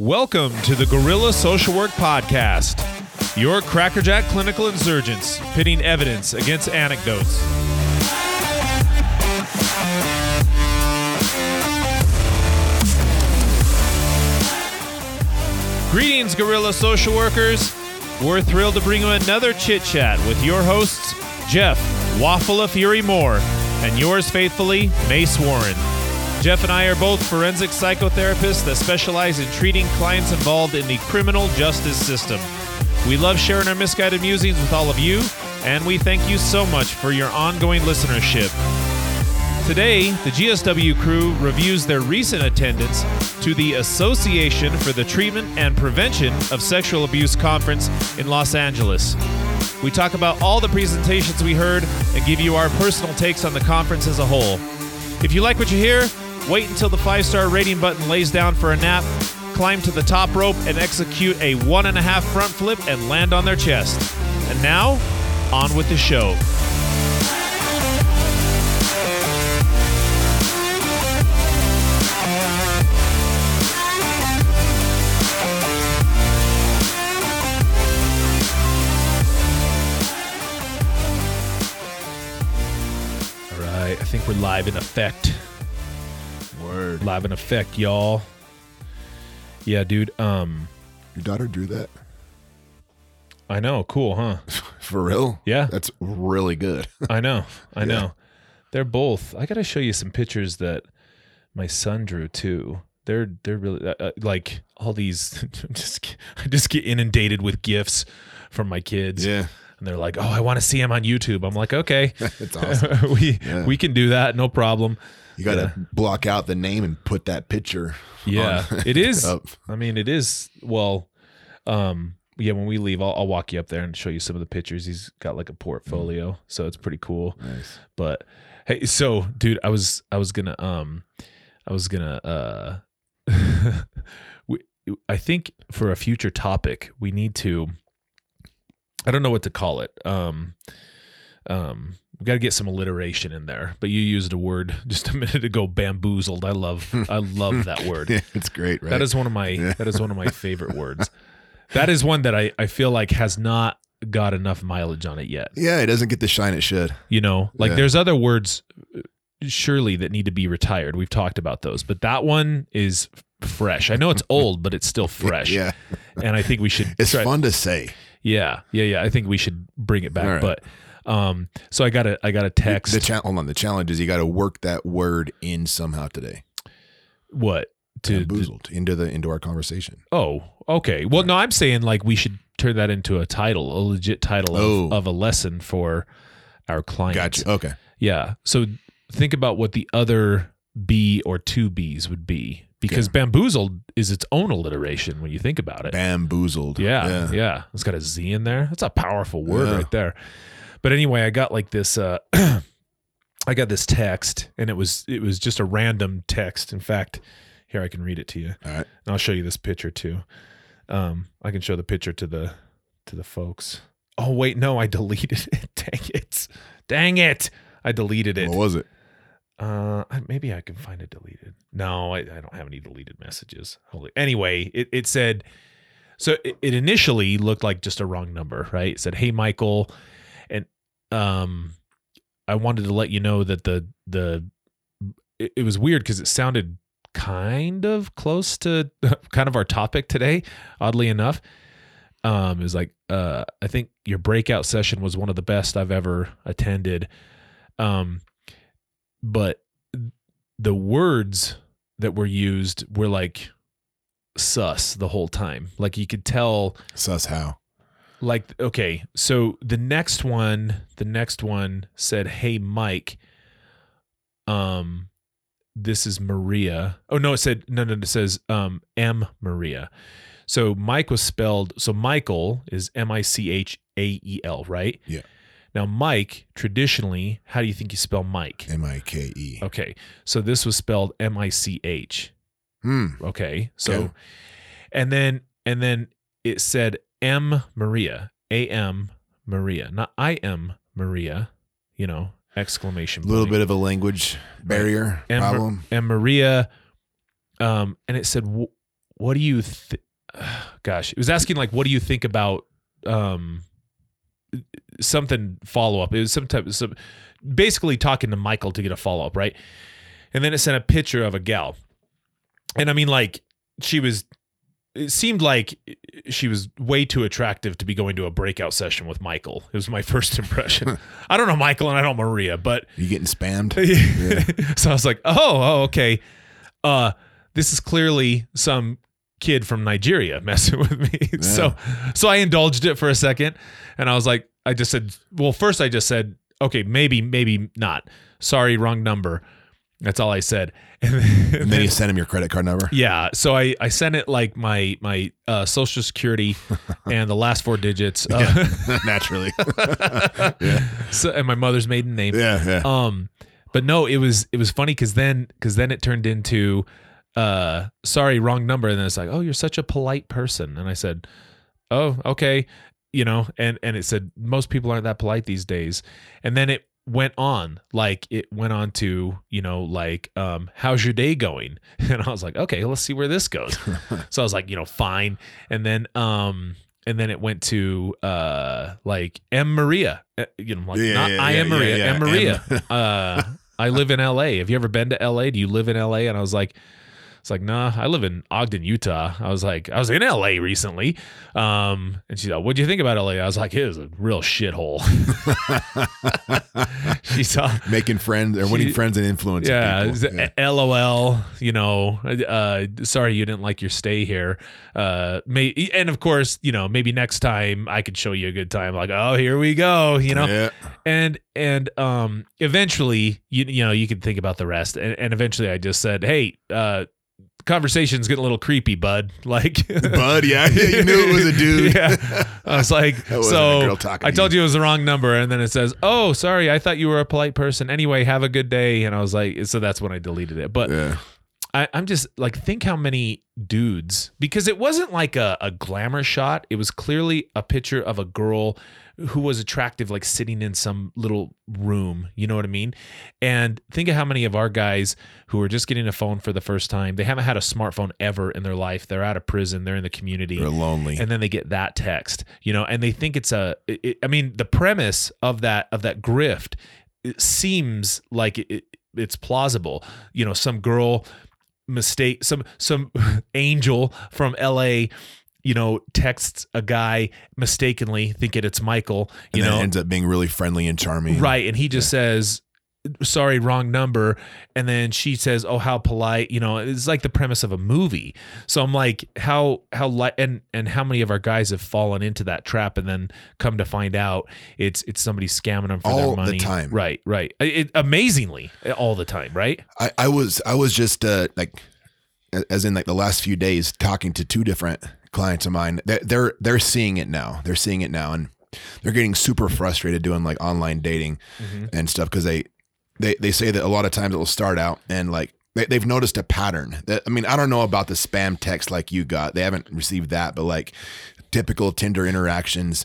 Welcome to the Gorilla Social Work Podcast, your crackerjack clinical insurgents pitting evidence against anecdotes. Greetings, Gorilla Social Workers. We're thrilled to bring you another chit chat with your hosts, Jeff Waffle of Fury Moore, and yours faithfully, Mace Warren. Jeff and I are both forensic psychotherapists that specialize in treating clients involved in the criminal justice system. We love sharing our misguided musings with all of you, and we thank you so much for your ongoing listenership. Today, the GSW crew reviews their recent attendance to the Association for the Treatment and Prevention of Sexual Abuse conference in Los Angeles. We talk about all the presentations we heard and give you our personal takes on the conference as a whole. If you like what you hear, wait until the five star rating button lays down for a nap, climb to the top rope, and execute a one and a half front flip and land on their chest. And now, on with the show. All right, I think we're live in effect. Word. Live in effect, y'all. Yeah, dude. Um, Your daughter drew that? I know. Cool, huh? For real? Yeah. That's really good. I know. I know. They're both. I got to show you some pictures that my son drew too. They're they're really uh, uh, like all these. just I just get inundated with gifts from my kids. yeah. and they're like, "Oh, I want to see him on YouTube." I'm like, "Okay, It's awesome. we Yeah. we can do that, no problem." You got to block out the name and put that picture. Yeah, on- it is. I mean, it is. Well, um, yeah. When we leave, I'll, I'll walk you up there and show you some of the pictures. He's got like a portfolio, so it's pretty cool. Nice. But hey, so dude, I was I was gonna um, I was gonna uh, we, I think for a future topic we need to. I don't know what to call it. Um, um, we got to get some alliteration in there. But you used a word just a minute ago, bamboozled. I love I love that word. Yeah, it's great, right? That is one of my that is one of my favorite words. That is one that I, I feel like has not got enough mileage on it yet. yeah, it doesn't get the shine it should. You know, like Yeah. there's other words uh, surely that need to be retired. We've talked about those, but that one is fresh. I know it's old, but it's still fresh. Yeah. And I think we should It's try- fun to say. Yeah. Yeah, yeah. I think we should bring it back. Right. But um so I got a I got a text The cha- hold on. The challenge is you got to work that word in somehow today. what to, Bamboozled into the into our conversation. Oh, okay. Well, no, I'm saying like we should turn that into a title, a legit title of, Oh. of a lesson for our clients. Gotcha. Okay. Yeah. So think about what the other B or two B's would be because bamboozled is its own alliteration when you think about it. Bamboozled. yeah, yeah. It's got a Z in there. That's a powerful word Yeah. right there. But anyway, I got like this uh I got this text and it was it was just a random text. In fact, here I can read it to you. All right. And I'll show you this picture too. Um, I can show the picture to the to the folks. Oh wait, no, I deleted it. Dang it! Dang it! I deleted it. What was it? Uh, maybe I can find it deleted. No, I, I don't have any deleted messages. Holy. Anyway, it it said. So it, it initially looked like just a wrong number, right? It said, "Hey, Michael," and um, I wanted to let you know that the the it, it was weird because it sounded kind of close to kind of our topic today. Oddly enough, um, it was like uh, I think your breakout session was one of the best I've ever attended. Um, but the words that were used were like sus the whole time. Like you could tell Sus how? Like okay so the next one the next one said hey mike um this is maria oh no it said no no it says um m maria so mike was spelled so michael is m-i-c-h-a-e-l right Yeah. now mike traditionally how do you think you spell mike M I K E. okay so this was spelled m-i-c-h Hmm. Okay. So, Okay. and then and then it said M Maria, A M Maria, not I am Maria. You know, exclamation. A little bit of a language barrier And problem. and Maria, um, and it said what do you th- gosh, it was asking like what do you think about um something follow up. It was some type of some basically talking to Michael to get a follow up, right? And then it sent a picture of a gal. And I mean like she was it seemed like she was way too attractive to be going to a breakout session with Michael. It was my first impression. I don't know Michael and I don't know Maria, but You getting spammed? so I was like, oh, oh, okay. Uh, this is clearly some kid from Nigeria messing with me. So, so I indulged it for a second, and I was like, I just said, well, first I just said, okay, maybe, maybe not. Sorry, wrong number. That's all I said. And then, And then you sent him your credit card number. yeah, so I I sent it like my my uh, social security and the last four digits, uh, Naturally. Yeah. So, and my mother's maiden name. yeah, yeah. Um, but no, it was it was funny because then because then it turned into, uh, sorry, wrong number, and then it's like, oh, you're such a polite person, and I said, oh, okay, you know, and and it said most people aren't that polite these days, and then it went on like it went on to you know like um how's your day going? And i was like okay let's see where this goes. So i was like you know fine. And then um and then it went to uh like M. Maria. Uh, you know like Yeah, not yeah, I yeah, am Maria M. Maria. Uh I live in LA have you ever been to LA do you live in LA and I was like it's like nah I live in Ogden Utah I was like I was in LA recently um and she's like what'd you think about LA I was like it is a real shithole she saw Making friends or winning She- friends and influencing yeah, people. a- LOL. You know, uh, sorry you didn't like your stay here. Uh, may and of course, you know, maybe next time I could show you a good time. Like, oh, here we go. You know, Yeah. and and um, eventually, you you know, you can think about the rest. And, and eventually, I just said, hey, uh, conversation's getting a little creepy, bud. Like, Bud, yeah, you knew it was a dude. yeah. I was like, That wasn't a so I told you. it was the wrong number, and then it says, "Oh, sorry, I thought you were a polite person." Anyway, have a good day. And I was like, so that's when I deleted it. But Yeah. I, I'm just like, think how many dudes because it wasn't like a, a glamour shot. It was clearly a picture of a girl who was attractive, like sitting in some little room. You know what I mean? And think of how many of our guys who are just getting a phone for the first time. They haven't had a smartphone ever in their life. They're out of prison. They're in the community They're lonely. and then they get that text you know and they think it's a it, i mean the premise of that of that grift it seems like it, it's plausible you know some girl mistake some some angel from la you know texts a guy mistakenly thinking it's michael you then know ends up being really friendly and charming. Right. And he just says, sorry, wrong number. And then she says, oh, how polite. You know, it's like the premise of a movie. So I'm like, how, how, li- and, and how many of our guys have fallen into that trap and then come to find out it's, it's somebody scamming them for All their the money. time. Right. Right. It, amazingly all the time. Right. I, I was I was just uh, like as in like the last few days talking to two different clients of mine. They're they're, they're seeing it now. They're seeing it now, and they're getting super frustrated doing like online dating mm-hmm. and stuff because they they they say that a lot of times it will start out and like. They, they've noticed a pattern. That, I mean, I don't know about the spam text like you got. They haven't received that, but like typical Tinder interactions,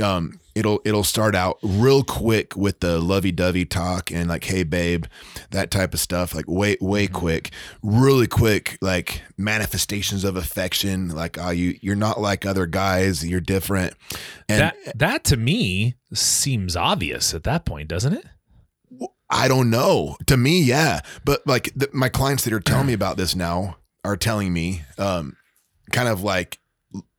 um, it'll it'll start out real quick with the lovey-dovey talk and like hey babe that type of stuff like way way Mm-hmm. quick really quick like manifestations of affection like oh you you're not like other guys you're different and that, that to me seems obvious at that point, doesn't it? I don't know to me yeah but like the, my clients that are telling me about this now are telling me um kind of like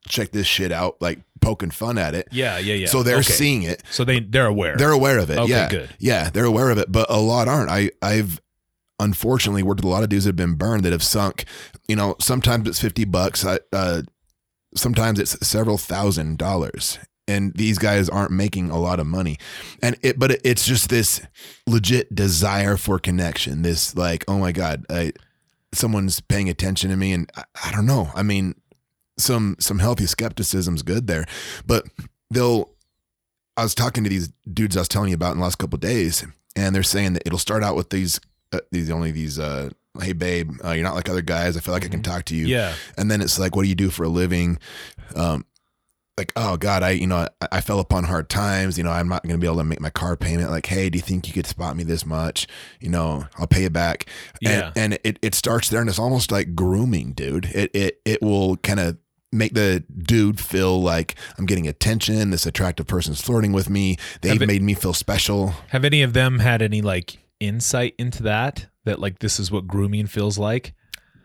check this shit out like poking fun at it Yeah. Yeah. Yeah. so they're Okay. seeing it So they, they're aware. They're aware of it. Okay, yeah. good. Yeah, they're aware of it, but a lot aren't. I I've unfortunately worked with a lot of dudes that have been burned that have sunk. You know, sometimes it's fifty bucks. I, uh, sometimes it's several thousand dollars, and these guys aren't making a lot of money. And it, but it, it's just this legit desire for connection. This like, oh my god, I, someone's paying attention to me, and I, I don't know. I mean, some some healthy skepticism's good there, but they'll I was talking to these dudes I was telling you about in the last couple of days, and they're saying that it'll start out with these uh, these only these uh, hey babe, uh, you're not like other guys. I feel like I can talk to you. yeah. And then it's like, what do you do for a living? Um, like, oh God, I, you know, I, I fell upon hard times. You know, I'm not going to be able to make my car payment. Like, hey, do you think you could spot me this much? You know, I'll pay it back. Yeah. And, and it, it starts there and it's almost like grooming, dude. It, it, it will kind of make the dude feel like I'm getting attention. This attractive person's flirting with me. They've it- made me feel special. Have any of them had any like insight into that? That like this is what grooming feels like?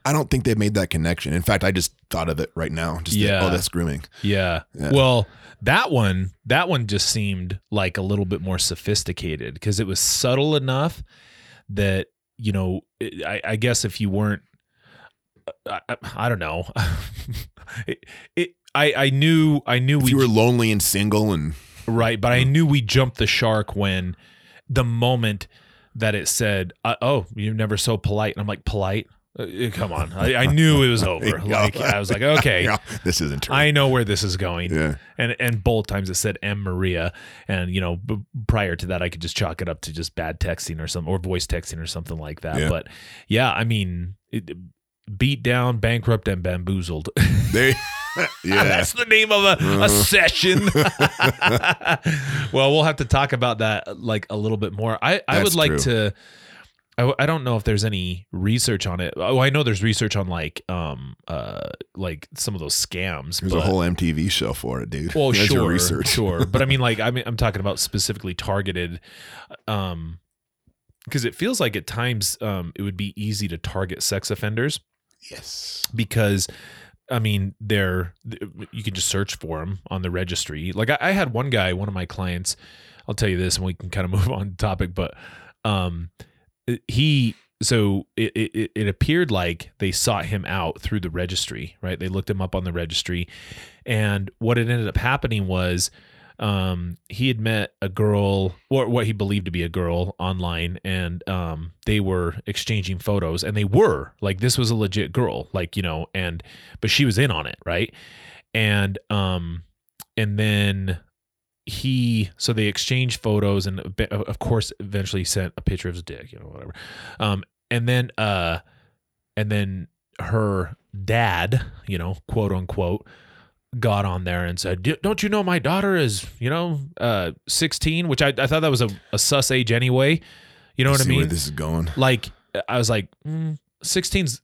I don't think they've made that connection. In fact, I just thought of it right now. Just that, oh, Yeah. oh, that's grooming. Yeah. Yeah. Well, that one, that one just seemed like a little bit more sophisticated because it was subtle enough that you know, I, I guess if you weren't, uh, I, I, I don't know, it, it, I, I knew, I knew If we you were lonely and single and right, but I knew we jumped the shark when the moment that it said, uh, "Oh, you're never so polite," and I'm like, "Polite." Uh, Come on, I, I knew it was over. Like I was like, okay, yeah, this isn't true. I know where this is going. yeah. And and both times it said M Maria, and you know b- prior to that I could just chalk it up to just bad texting or something or voice texting or something like that. Yeah. But yeah, I mean, it, beat down, bankrupt, and bamboozled. Yeah. That's the name of a, a Uh-huh. session. well, we'll have to talk about that like a little bit more. I I would like true. to. I don't know if there's any research on it. Oh, I know there's research on like um uh like some of those scams. There's but, a whole MTV show for it, dude. well, That's sure, research. sure. But I mean, like, I mean, I'm talking about specifically targeted, um, because it feels like at times, um, it would be easy to target sex offenders yes. because, I mean, they're you can just search for them on the registry. Like, I, I had one guy, one of my clients. I'll tell you this, and we can kind of move on topic, but, um, he so it, it it appeared like they sought him out through the registry right they looked him up on the registry and what it ended up happening was um he had met a girl or what he believed to be a girl online and um they were exchanging photos and they were. Like this was a legit girl like you know and but she was in on it right? And um and then he so they exchanged photos and of course eventually sent a picture of his dick you know whatever. Um and then uh and then her dad you know quote unquote got on there and said don't you know my daughter is you know uh 16 which i, I thought that was a, a sus age anyway you know what i mean where this is going? like I was like, mm, 16's.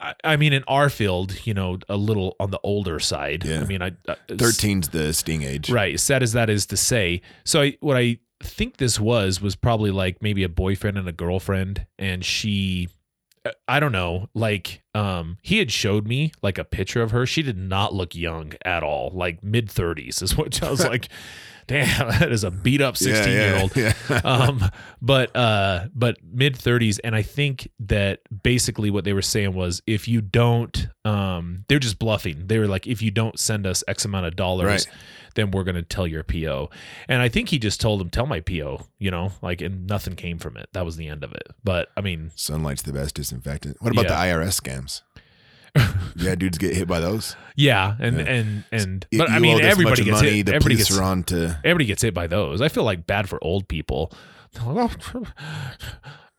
I, I mean, in our field, you know, a little on the older side. Yeah. I mean, I uh, 13's the sting age. Right. Sad as that is to say. So I, what I think this was was probably like maybe a boyfriend and a girlfriend, and she. I don't know. Like, um, he had showed me like a picture of her. She did not look young at all. Like mid thirties is what I was like. Damn, that is a beat up Yeah, sixteen year old Yeah. um but uh but mid 30s and i think that basically what they were saying was if you don't um they're just bluffing they were like if you don't send us x amount of dollars Right. then we're going to tell your po and i think he just told him tell my po you know like and nothing came from it that was the end of it but i mean Sunlight's the best disinfectant. What about Yeah. the IRS scams? yeah, dudes get hit by those. yeah and Yeah. and and but i mean everybody gets money. hit everybody gets are to. everybody gets hit by those i feel like bad for old people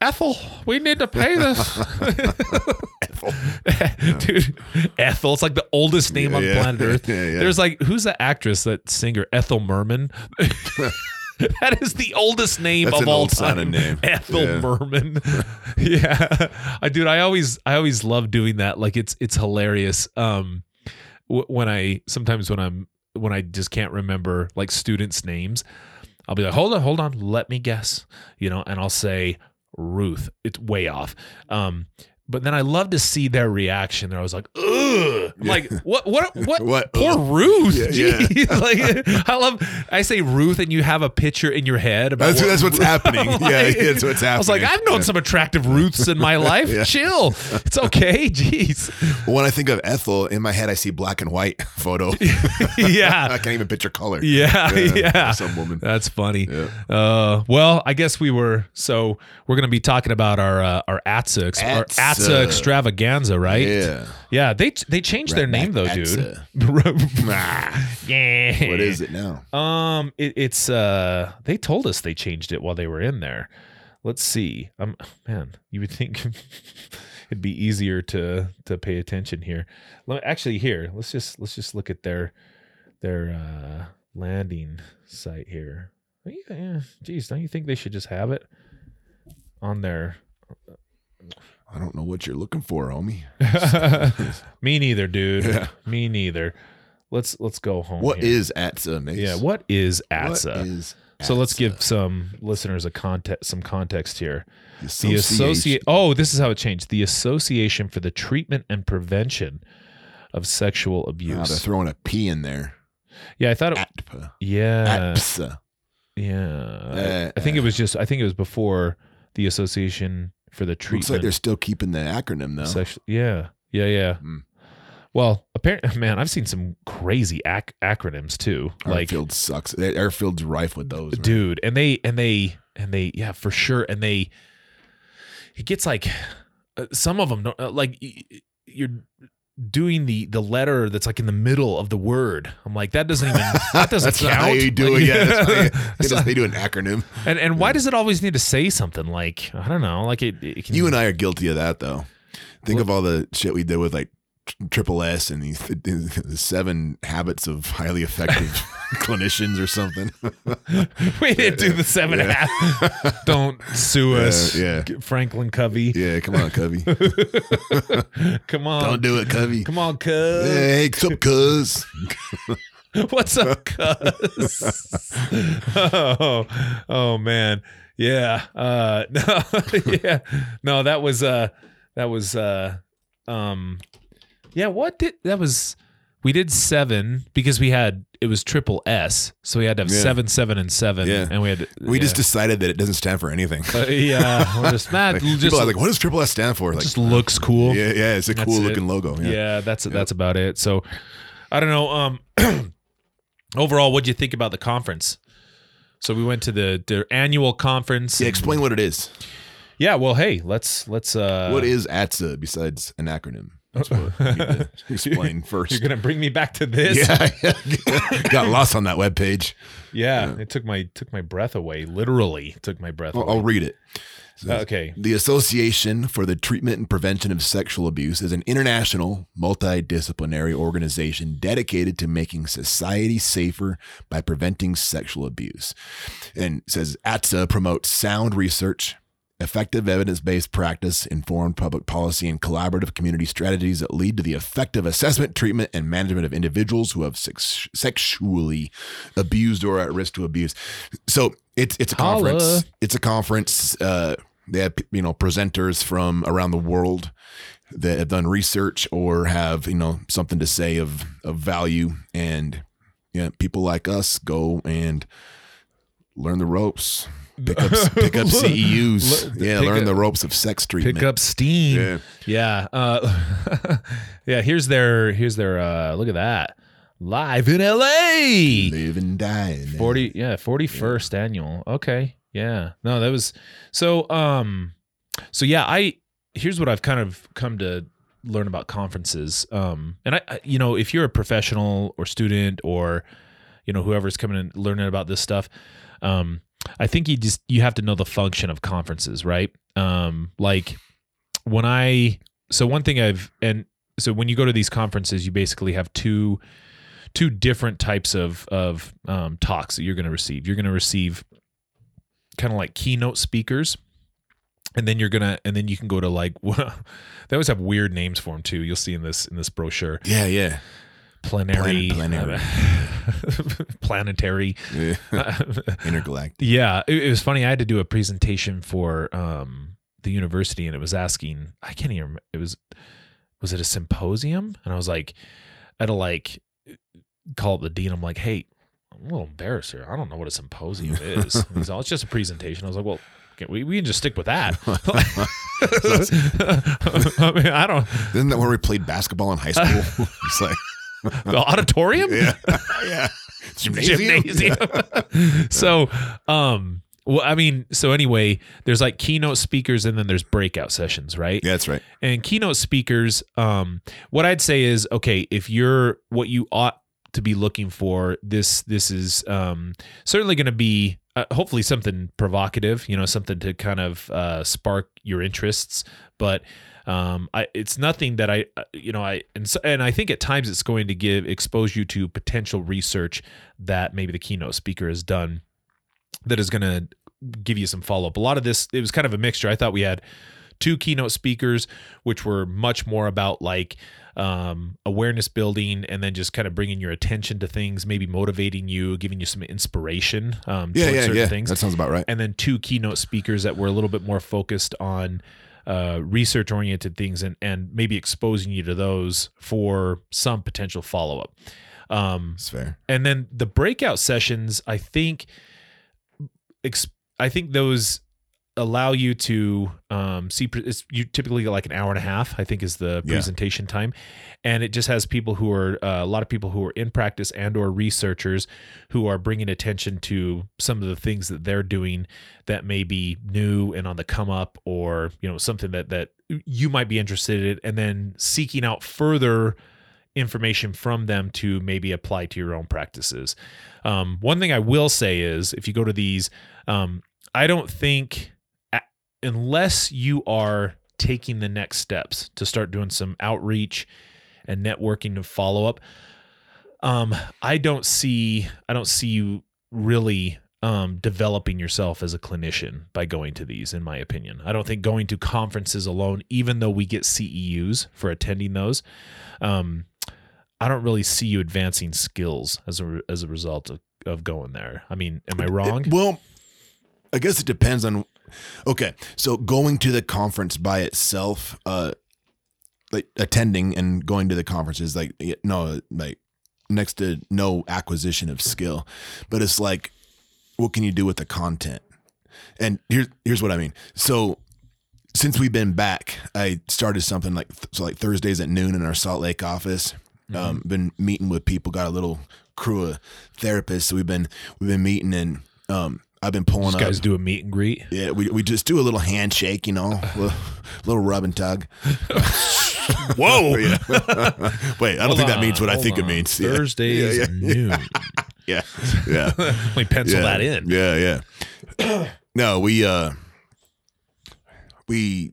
Ethel, we need to pay this. Ethel. Dude, Ethel. It's like the oldest name on Yeah, planet Earth. yeah, yeah. There's like, who's the actress, that singer, Ethel Merman? that is the oldest name That's of an all old time. name. Ethel Yeah. Merman. yeah. I dude, I always I always love doing that. Like it's it's hilarious. Um w- when I sometimes when I'm when I just can't remember like students' names, I'll be like, hold on, hold on, let me guess. You know, and I'll say Ruth. It's way off. Um but then I love to see their reaction. There, I was like, "Ugh!" I'm like, what, what, what? What? Poor Ugh. Ruth. Yeah, yeah. Jeez. like, I love. I say Ruth, and you have a picture in your head about. That's, what- that's what's happening. yeah, Like, that's what's happening. I was like, I've known Yeah. some attractive Ruths in my life. Yeah. Chill. It's okay. Jeez. When I think of Ethel, in my head, I see black and white photo. Yeah, I can't even picture color. Yeah. Yeah. Some woman. That's funny. Yeah. Uh, well, I guess we were. So we're going to be talking about our uh, our ATSA our. ATSA extravaganza, right? Yeah. Yeah. They they changed their name though, dude. Ah, yeah. what is it now? Um, it, it's uh, they told us they changed it while they were in there. Let's see. Um, man, you would think it'd be easier to to pay attention here. Let actually here. Let's just let's just look at their their uh, landing site here. Eh, Geez, don't you think they should just have it on their? I don't know what you're looking for, homie. Me neither, dude. Yeah. Me neither. Let's let's go home. What here. is ATSA, Mace? yeah? What is What ATSA? so let's give some listeners a context, some context here. the The associate. Oh, this is how it changed. The Association for the Treatment and Prevention of Sexual ah, they're Abuse. throwing a P in there. yeah, I thought it. ATPA. Yeah, ATSA. yeah. I uh, think it uh. was just. I think it was before the Association for the treatment. Looks like they're still keeping the acronym though. Sexual. Yeah, yeah, yeah. Hmm. Well, apparently, man, I've seen some crazy ac- acronyms too. Like, Airfield sucks. Airfield's rife with those. man. dude, and they and they and they, yeah, for sure. And they, it gets like uh, some of them don't uh, like you're doing the the letter that's like in the middle of the word. I'm like, that doesn't even that doesn't that's count. not how you do Like, it. Yeah, that's how you, that's they, just, they do an acronym. and and why does it always need to say something like I don't know, like it, it can, You and I are guilty of that, though. Think Well- of all the shit we did with like Triple S and these the seven habits of highly effective clinicians or something. we didn't do the seven Yeah. half. Don't sue Yeah, us, yeah. Franklin Covey. yeah, come on, Covey. Come on, Don't do it, Covey. Come on, cuz. Hey, what's up, cuz? What's up, cuz? oh, oh man. Yeah. Uh no, yeah. No, that was uh that was uh um yeah, what did that was we did seven because we had it was triple S, so we had to have Yeah. seven, seven, and seven, Yeah. and we had We yeah. just decided that it doesn't stand for anything. Uh, yeah, we're just that Like, just, people are like, what does Triple S stand for? Like, just looks cool. yeah, yeah, it's a That's cool it. looking logo. yeah, Yeah. that's that's about it. So I don't know. Um overall, what'd you think about the conference? So we went to the their annual conference. Yeah, explain what it is. Yeah, well, hey, let's let's uh what is ATSA besides an acronym? That's what need to explain first. You're gonna bring me back to this? yeah, yeah. got lost on that web page. Yeah, it took my took my breath away. Literally took my breath away. I'll read it. So, okay. The Association for the Treatment and Prevention of Sexual Abuse is an international, multidisciplinary organization dedicated to making society safer by preventing sexual abuse. And it says ATSA promotes sound research, effective evidence based practice, informed public policy, and collaborative community strategies that lead to the effective assessment, treatment, and management of individuals who have sex- sexually abused or are at risk to abuse. So it's it's a Holla. conference. It's a conference. Uh, they have you know presenters from around the world that have done research or have you know something to say of of value, and yeah, people like us go and learn the ropes. Pick up, pick up CEUs. Yeah, learn up- the ropes of sex treatment. Pick up steam. Yeah. Yeah. Uh, yeah. Here's their here's their uh look at that. Live in LA. Live and die. 40 yeah 41st annual okay yeah no that was so um so yeah i here's what i've kind of come to learn about conferences um and i, I you know if you're a professional or student or you know whoever's coming and learning about this stuff um i think you just you have to know the function of conferences right um like when i so one thing i've and so when you go to these conferences you basically have two two different types of of um, talks that you're going to receive. You're going to receive kind of like keynote speakers, and then you're gonna and then you can go to like well, they always have weird names for them too. You'll see in this in this brochure Yeah, yeah. Planary, Plan- plenary. planetary. yeah. Intergalactic. Yeah, it, it was funny. I had to do a presentation for um, the university, and it was asking. I can't even. remember. It was was it a symposium? And I was like, I had to like call up the dean. I'm like, hey, I'm a little embarrassed here. I don't know what a symposium is. And He's all, it's just a presentation. I was like, well. We, we can just stick with that. I mean, I don't. Isn't that where we played basketball in high school? it's like, The auditorium? yeah, yeah. Gymnasium. gymnasium. so, um, well, I mean, so anyway, there's like keynote speakers and then there's breakout sessions, right? Yeah, that's right. And keynote speakers, um, what I'd say is, okay, if you're what you ought to be looking for, this this is um certainly going to be. Uh, hopefully something provocative, you know, something to kind of uh, spark your interests. But um, I, it's nothing that I, uh, you know, I and so, and I think at times it's going to give expose you to potential research that maybe the keynote speaker has done that is going to give you some follow up. A lot of this, it was kind of a mixture. I thought we had two keynote speakers, which were much more about like um, awareness building and then just kind of bringing your attention to things, maybe motivating you, giving you some inspiration. Um, Yeah, towards yeah, certain yeah. Things. That sounds about right. and then two keynote speakers that were a little bit more focused on uh, research oriented things and, and maybe exposing you to those for some potential follow up. Um, It's fair. and then the breakout sessions i think ex- i think those allow you to um, see it's you typically get like an hour and a half i think is the Yeah. presentation time and it just has people who are uh, a lot of people who are in practice and or researchers who are bringing attention to some of the things that they're doing that may be new and on the come up or you know something that that you might be interested in and then seeking out further information from them to maybe apply to your own practices. Um, one thing I will say is if you go to these, um, I don't think, unless you are taking the next steps to start doing some outreach and networking and follow up, um, I don't see, I don't see you really um, developing yourself as a clinician by going to these, in my opinion. I don't think going to conferences alone, even though we get CEUs for attending those, um, I don't really see you advancing skills as a as a result of, of going there. I mean, am I wrong? It- well, I guess it depends on. Okay, so going to the conference by itself, uh, like attending and going to the conference is like no, like next to no acquisition of skill, but it's like, what can you do with the content? And here's here's what I mean. So since we've been back, I started something like so like Thursdays at noon in our Salt Lake office. Um, been meeting with people, got a little crew of therapists. So we've been we've been meeting and um, I've been pulling These up. guys do a meet and greet. Yeah, we, we just do a little handshake, you know, a little, little rub and tug. Whoa! Wait, I don't think that means what I think it means. Yeah. Thursdays Yeah, at noon. Yeah, yeah, me pencil yeah. that in. Yeah, yeah. no, we uh, we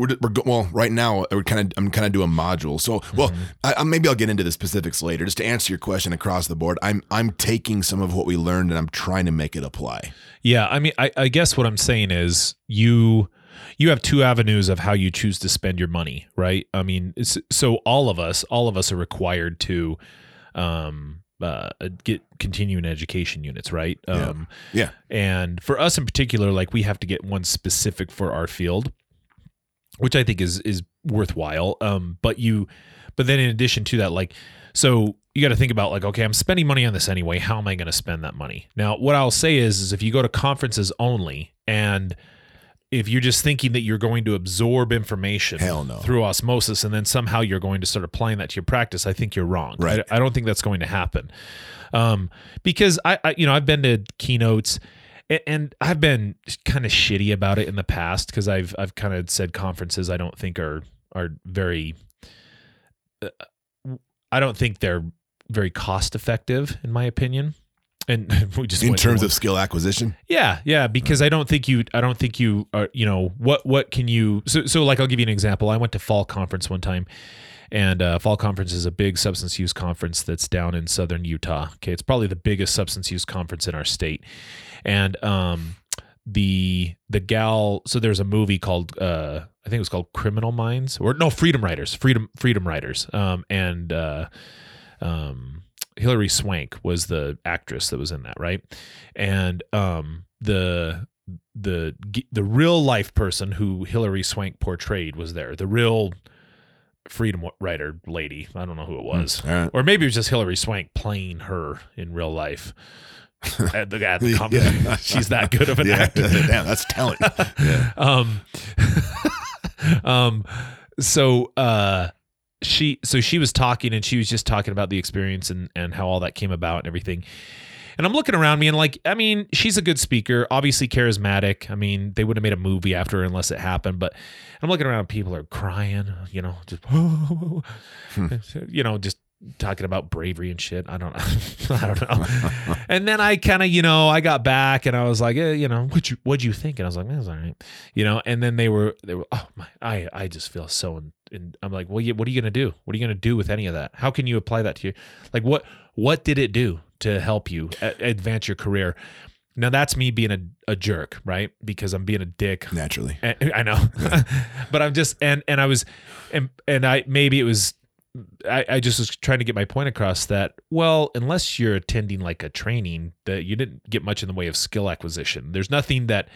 we're, we're go- well right now. We're kind of I'm kind of doing module. So well, I, I, maybe I'll get into the specifics later. Just to answer your question across the board, I'm I'm taking some of what we learned and I'm trying to make it apply. Yeah, I mean, I, I guess what I'm saying is you you have two avenues of how you choose to spend your money, right? I mean, it's, so all of us, all of us are required to um, uh, get continuing education units, right? Yeah. Um, Yeah. and for us in particular, like we have to get one specific for our field, which I think is is worthwhile. Um, but you, but then in addition to that, like, so you got to think about like, okay, I'm spending money on this anyway. How am I going to spend that money? Now, what I'll say is, is if you go to conferences only and if you're just thinking that you're going to absorb information Hell no. through osmosis and then somehow you're going to start applying that to your practice, I think you're wrong. Right. I, I don't think that's going to happen. Um, because I, I, you know, I've been to keynotes and I've been kind of shitty about it in the past because I've, I've kind of said conferences I don't think are, are very, uh, I don't think they're very cost effective in my opinion. And we just In terms of skill acquisition, Yeah, yeah, because I don't think you I don't think you are, you know, what what can you so so like I'll give you an example. I went to fall conference one time and uh, fall conference is a big substance use conference that's down in southern Utah. Okay, it's probably the biggest substance use conference in our state. And um the the gal so there's a movie called uh I think it was called Criminal Minds or no Freedom Writers, Freedom Freedom Writers. Um and uh um Hilary Swank was the actress that was in that, right? And um the the the real life person who Hilary Swank portrayed was there. The real freedom writer lady. I don't know who it was. all right. Or maybe it was just Hilary Swank playing her in real life. at the, at the Yeah. She's that good of an yeah, actor damn, that's talent. Yeah. um um so uh she so she was talking and she was just talking about the experience and and how all that came about and everything and i'm looking around me and like i mean she's a good speaker obviously charismatic i mean they would have made a movie after her unless it happened but i'm looking around people are crying you know just you know just talking about bravery and shit. I don't know. I don't know. and then I kind of, you know, I got back and I was like, eh, you know, what you what'd you think? And I was like, that's all right. You know, and then they were they were oh my I I just feel so in, in I'm like, well, what are you gonna do? What are you gonna do with any of that? How can you apply that to you? Like what what did it do to help you a- advance your career? Now that's me being a, a jerk, right? Because I'm being a dick Naturally. and- I know, but I'm just and and I was, and and I maybe it was, I I just was trying to get my point across that well, unless you're attending like a training, that you didn't get much in the way of skill acquisition. There's nothing that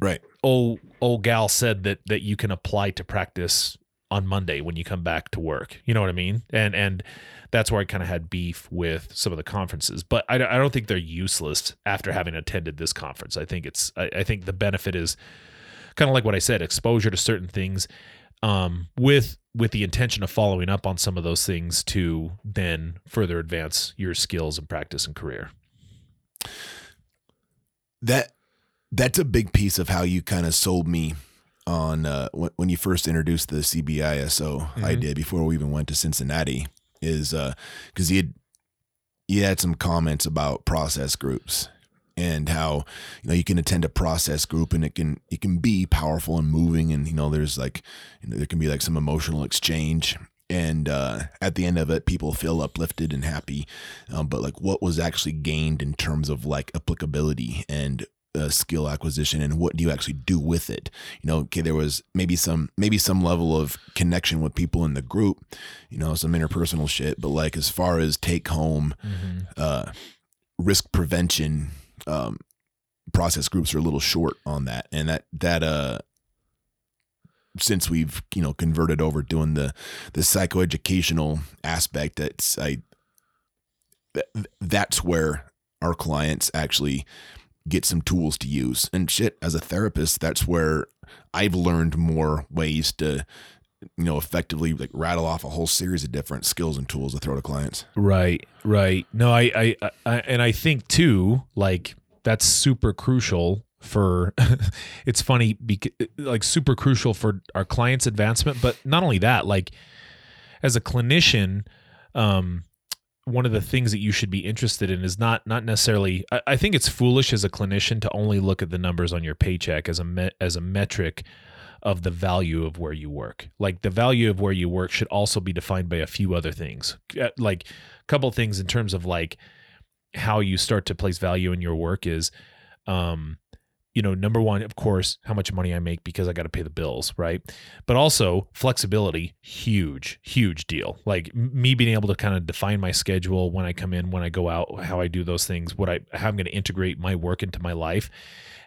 Right. old old gal said that that you can apply to practice on Monday when you come back to work. You know what I mean? And and that's where I kind of had beef with some of the conferences, but I, I don't think they're useless after having attended this conference. I think it's I, I think the benefit is kind of like what I said, exposure to certain things, um, with with the intention of following up on some of those things to then further advance your skills and practice and career. that that's a big piece of how you kind of sold me on uh, when, when you first introduced the CBISO Mhm. idea before we even went to Cincinnati is because you had you had some comments about process groups and how you know you can attend a process group and it can it can be powerful and moving and you know there's like you know, there can be like some emotional exchange. And uh, at the end of it people feel uplifted and happy. Um, but like what was actually gained in terms of like applicability and uh, skill acquisition and what do you actually do with it? You know okay there was maybe some maybe some level of connection with people in the group you know some interpersonal shit. But like as far as take home uh, risk prevention um, process groups are a little short on that. And that that uh since we've you know converted over doing the the psychoeducational aspect that's i th- that's where our clients actually get some tools to use. And shit as a therapist that's where i've learned more ways to you know effectively like rattle off a whole series of different skills and tools to throw to clients Right, right. No, I, I, I, and I think too, like that's super crucial for. it's funny because like super crucial for our clients' advancement, but not only that, like as a clinician, um, one of the things that you should be interested in is not not necessarily. I, I think it's foolish as a clinician to only look at the numbers on your paycheck as a me, as a metric of the value of where you work. Like the value of where you work should also be defined by a few other things. Uh, Like a couple things in terms of like how you start to place value in your work is um you know number one of course how much money i make because i got to pay the bills right but also flexibility huge huge deal like me being able to kind of define my schedule when i come in when i go out how i do those things what i how i'm going to integrate my work into my life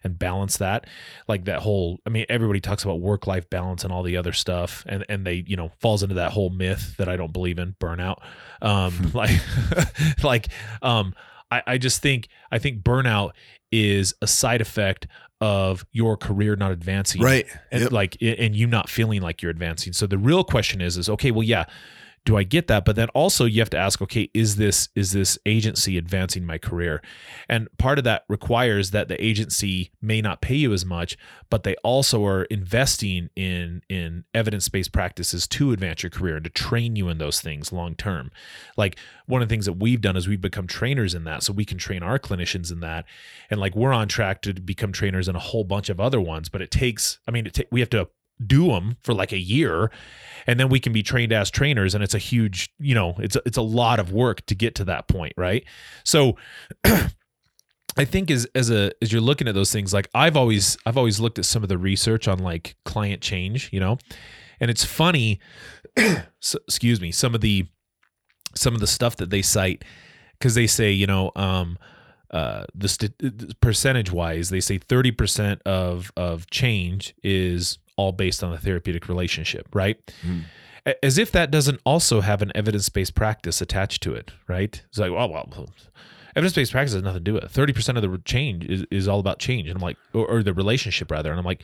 and balance that. Like that whole i mean everybody talks about work life balance and all the other stuff and and they you know falls into that whole myth that i don't believe in burnout. Um like like um I, I just think i think burnout is a side effect of your career not advancing. Right. And Yep. like and you not feeling like you're advancing. So the real question is is okay well yeah do i get that? But then also you have to ask okay is this is this agency advancing my career? And part of that requires that the agency may not pay you as much but they also are investing in in evidence-based practices to advance your career and to train you in those things long term. Like one of the things that we've done is we've become trainers in that so we can train our clinicians in that. And like we're on track to become trainers in a whole bunch of other ones but it takes i mean we have to do them for like a year and then we can be trained as trainers and it's a huge you know it's a, it's a lot of work to get to that point right so I think as as a as you're looking at those things, like I've always I've always looked at some of the research on like client change, you know, and it's funny. s excuse me, some of the some of the stuff that they cite because they say you know um, uh, the st- percentage wise they say thirty percent of of change is all based on a therapeutic relationship, right? Mm. As if that doesn't also have an evidence based practice attached to it, right? It's like, well, well, evidence based practice has nothing to do with it. Thirty percent of the change is, is all about change, and I'm like, or, or the relationship rather, and I'm like,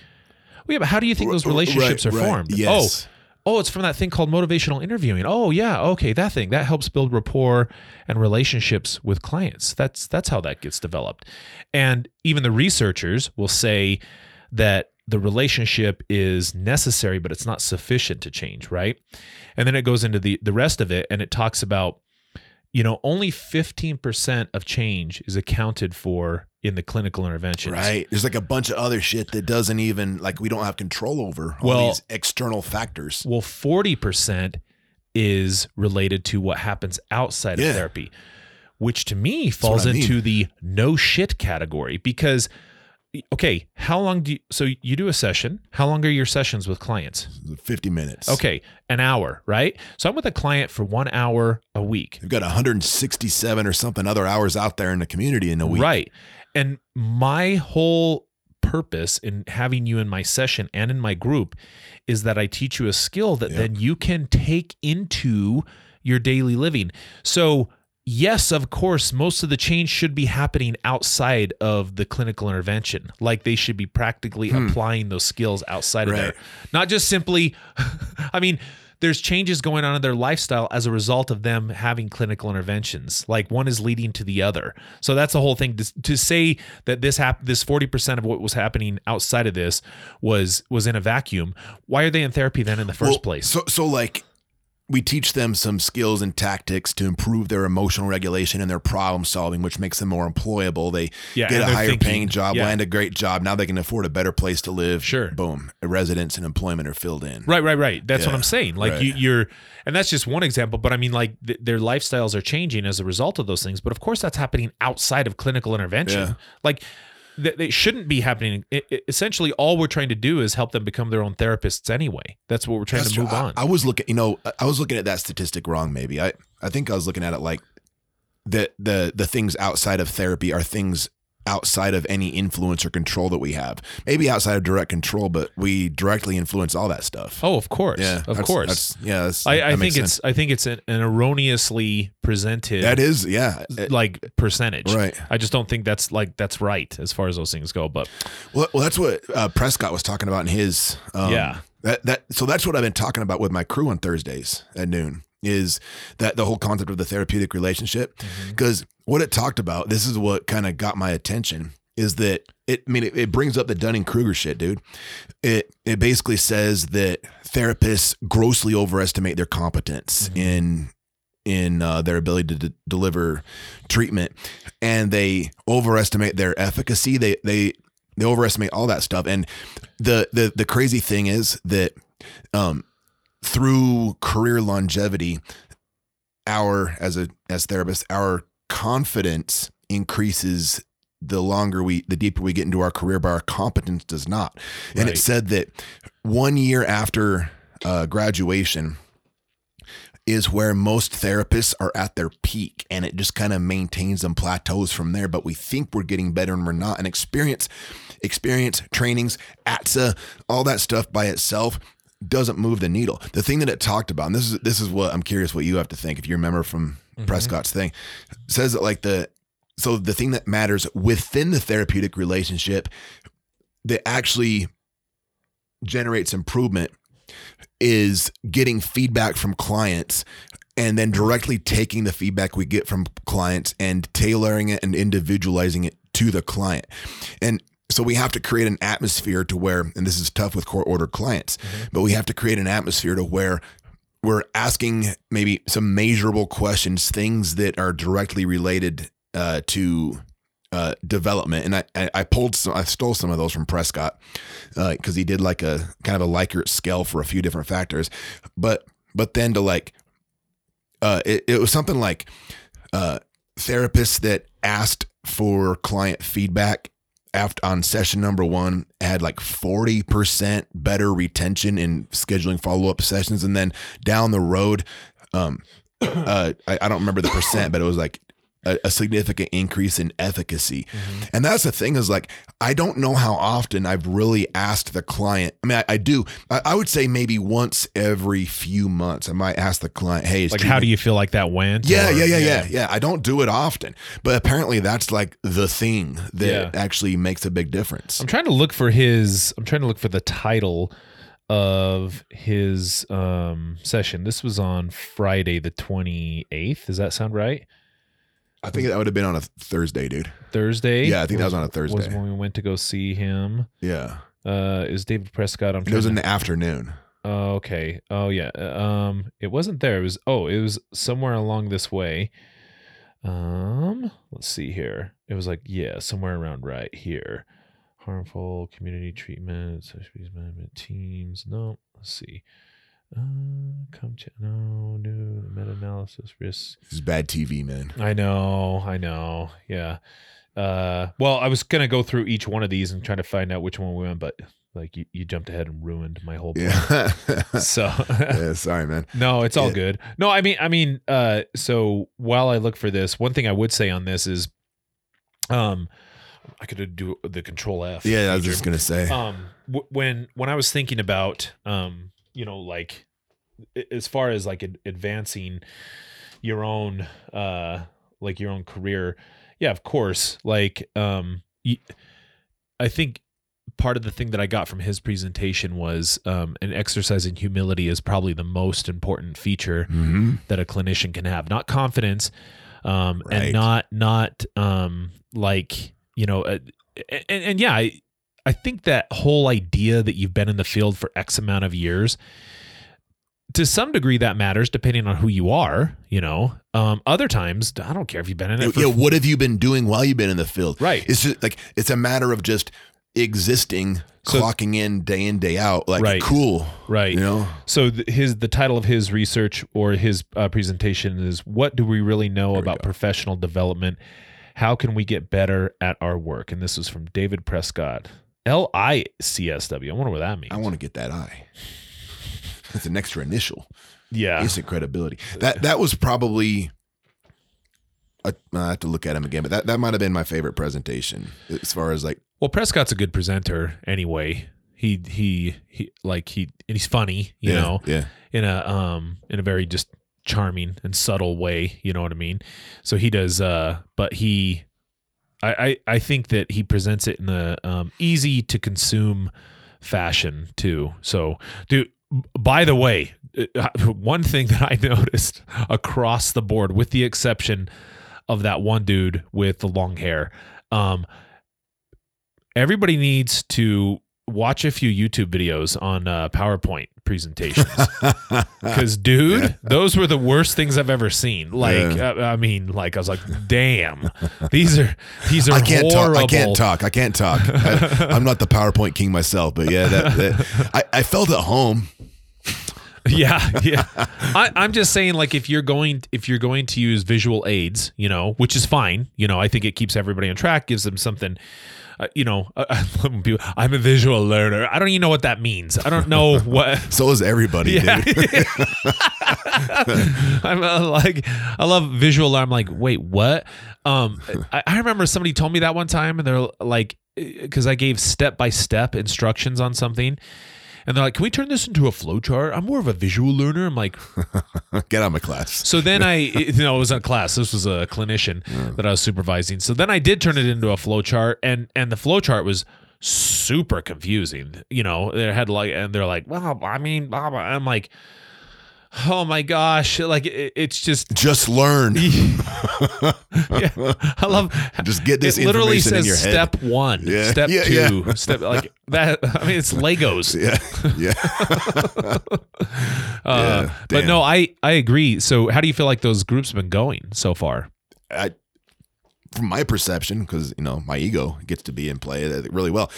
well, yeah, but how do you think those relationships right, are right. formed? Yes. Oh, oh, it's from that thing called motivational interviewing. Oh, yeah, okay, that thing that helps build rapport and relationships with clients. That's that's how that gets developed, and even the researchers will say that the relationship is necessary, but it's not sufficient to change, right? And then it goes into the the rest of it, and it talks about, you know, only fifteen percent of change is accounted for in the clinical interventions. Right. There's like a bunch of other shit that doesn't even like we don't have control over all Well- these external factors. Well, forty percent is related to what happens outside Yeah. of therapy, which to me falls I mean. into the no shit category because. Okay, how long do you so you do a session? How long are your sessions with clients? 50 minutes. Okay, an hour, right? So I'm with a client for one hour a week. They've got 167 or something other hours out there in the community in a week. Right. And my whole purpose in having you in my session and in my group is that I teach you a skill that Yep. then you can take into your daily living. So, yes, of course, most of the change should be happening outside of the clinical intervention. Like they should be practically hmm. applying those skills outside of there. Not just simply, I mean, there's changes going on in their lifestyle as a result of them having clinical interventions. Like one is leading to the other. So that's the whole thing. To, to say that this hap- this 40% of what was happening outside of this was was in a vacuum. Why are they in therapy then in the first Well, place? So, so like we teach them some skills and tactics to improve their emotional regulation and their problem solving, which makes them more employable. They Yeah, get a higher thinking- paying job, yeah. land a great job. Now they can afford a better place to live. Sure. Boom. Residence and employment are filled in. Right, right, right. That's what I'm saying. Like right. you, you're, and that's just one example. But I mean, like th- their lifestyles are changing as a result of those things. But of course, that's happening outside of clinical intervention. Yeah. Like th- they shouldn't be happening. I- I- essentially, all we're trying to do is help them become their own therapists anyway. That's what we're trying That's to move true. I- on. I, was looking, you know, I was looking at that statistic wrong. Maybe I, I think I was looking at it like the the the things outside of therapy are things outside of any influence or control that we have. Maybe outside of direct control, but we directly influence all that stuff. oh, of course, yeah, of that's- course. That's, yeah, that's, I, I think makes it's. I think it's an, an erroneously presented that is yeah. Like percentage. Right. I just don't think that's like that's right as far as those things go. But Well, well, that's what uh, Prescott was talking about in his. Um, Yeah. That that so that's what I've been talking about with my crew on Thursdays at noon is that the whole concept of the therapeutic relationship Mm-hmm. because what it talked about. This is what kind of got my attention is that it. I mean, it, it brings up the Dunning Kruger shit, dude. It it basically says that therapists grossly overestimate their competence Mm-hmm. in in uh, their ability to d- deliver treatment, and they overestimate their efficacy. They they they overestimate all that stuff. And the the the crazy thing is that um, through career longevity, our as a as therapists, our confidence increases the longer we the deeper we get into our career, but our competence does not. And Right. it said that one year after uh, graduation is where most therapists are at their peak and it just kind of maintains and plateaus from there but we think we're getting better and we're not and experience experience trainings atsa all that stuff by itself doesn't move the needle the thing that it talked about and this is this is what i'm curious what you have to think if you remember from mm-hmm. prescott's thing says that like the so the thing that matters within the therapeutic relationship that actually generates improvement is getting feedback from clients and then directly taking the feedback we get from clients and tailoring it and individualizing it to the client. And so we have to create an atmosphere to where, and this is tough with court ordered clients, but we have to create an atmosphere to where we're asking maybe some measurable questions, things that are directly related uh, to uh, development. And I, I, I pulled some, I stole some of those from Prescott because he did like a kind of a Likert scale for a few different factors. But, but then to like, uh, it, it was something like uh, therapists that asked for client feedback after on session number one had like 40% better retention in scheduling follow-up sessions. And then down the road um uh I, I don't remember the percent but it was like a, a significant increase in efficacy and that's the thing is like i don't know how often i've really asked the client i mean i, I do I, I would say maybe once every few months i might ask the client hey like, how do you feel like that went? yeah, Or- yeah, yeah, yeah, yeah. I don't do it often, but apparently that's like the thing that Yeah. actually makes a big difference. I'm trying to look for his. I'm trying to look for the title of his um, session. This was on Friday, the 28th. Does that sound right? I think that would have been on a Thursday, dude. Thursday. Yeah, I think that was on a Thursday. Was when we went to go see him. Yeah, Uh, is David Prescott? I'm It was trying in to- the afternoon. Oh, okay. Oh yeah. Uh, Um, it wasn't there. It was. Oh, it was somewhere along this way. Um, let's see here. It was like yeah, somewhere around right here. Harmful community treatment, social abuse management teams. No, let's see. Uh, come check. No, new meta analysis risks. This is bad TV, man. I know, I know. Yeah. Uh, well, I was gonna go through each one of these and try to find out which one we went, but like you, you jumped ahead and ruined my whole plan. Yeah. So yeah. Sorry, man. no, it's all Yeah. good. No, I mean, I mean, uh, so while I look for this, one thing I would say on this is, um, I could do the Control F. Yeah, I was just gonna say. um w- when when I was thinking about um you know like as far as like ad- advancing your own uh like your own career yeah of course like um i think part of the thing that I got from his presentation was um an exercise in humility is probably the most important feature hmm that a clinician can have not confidence um Right. and not not um like you know uh, and, and yeah I, I think that whole idea that you've been in the field for x amount of years to some degree that matters depending on who you are you know um other times i don't care if you've been in it Yeah. What have you been doing while you've been in the field? right It's just like it's a matter of just existing, So- clocking in day in day out. Like Right. cool, right you know. So th- his the title of his research or his uh, presentation is "What do we really know we about professional development? How can we get better at our work?" And this was from David Prescott, L I C S W. I wonder what that means. I want to get that eye. That's an extra initial. yeah, Instant credibility. That that was probably. I, I have to look at him again, but that, that might have been my favorite presentation as far as like well, Prescott's a good presenter anyway. He he he like he and he's funny, you yeah, know, yeah in a um in a very just charming and subtle way you know what i mean so he does uh but he i i, I think that he presents it in a um easy to consume fashion too. So dude by the way uh, one thing that i noticed across the board with the exception of that one dude with the long hair um everybody needs to watch a few youtube videos on uh, powerpoint presentations because, dude, Yeah. those were the worst things I've ever seen. Like, Yeah. uh, I mean, like I was like, damn, these are these are I can't horrible. talk. I can't talk. I can't talk. I, I'm not the PowerPoint king myself, but yeah, that, that I, I felt at home. Yeah, yeah. I, I'm just saying, like, if you're going if you're going to use visual aids, you know, which is fine. You know, I think it keeps everybody on track, gives them something. Uh, you know, uh, I'm a visual learner. I don't even know what that means. I don't know what. So is everybody, Yeah. dude. I'm uh, like, I love visual. I'm like, wait, what? Um, I, I remember somebody told me that one time, and they're like, because I gave step by step instructions on something, and they're like, can we turn this into a flowchart?" I'm more of a visual learner. I'm like, Get out of my class. so then I, you know, it was a class. This was a clinician that I was supervising. So then I did turn it into a flowchart, and and the flowchart was super confusing. You know, they had like, and they're like, well, I mean, blah, blah. I'm like, oh my gosh, like it, it's just. Just learn. yeah, I love. Just get this it literally says your head. step one, Yeah, step yeah, two, yeah. step like that. I mean, it's Legos. Yeah, yeah. Uh, but no, I I agree. So, how do you feel like those groups have been going so far? I, from my perception, because you know my ego gets to be in play uh, really well.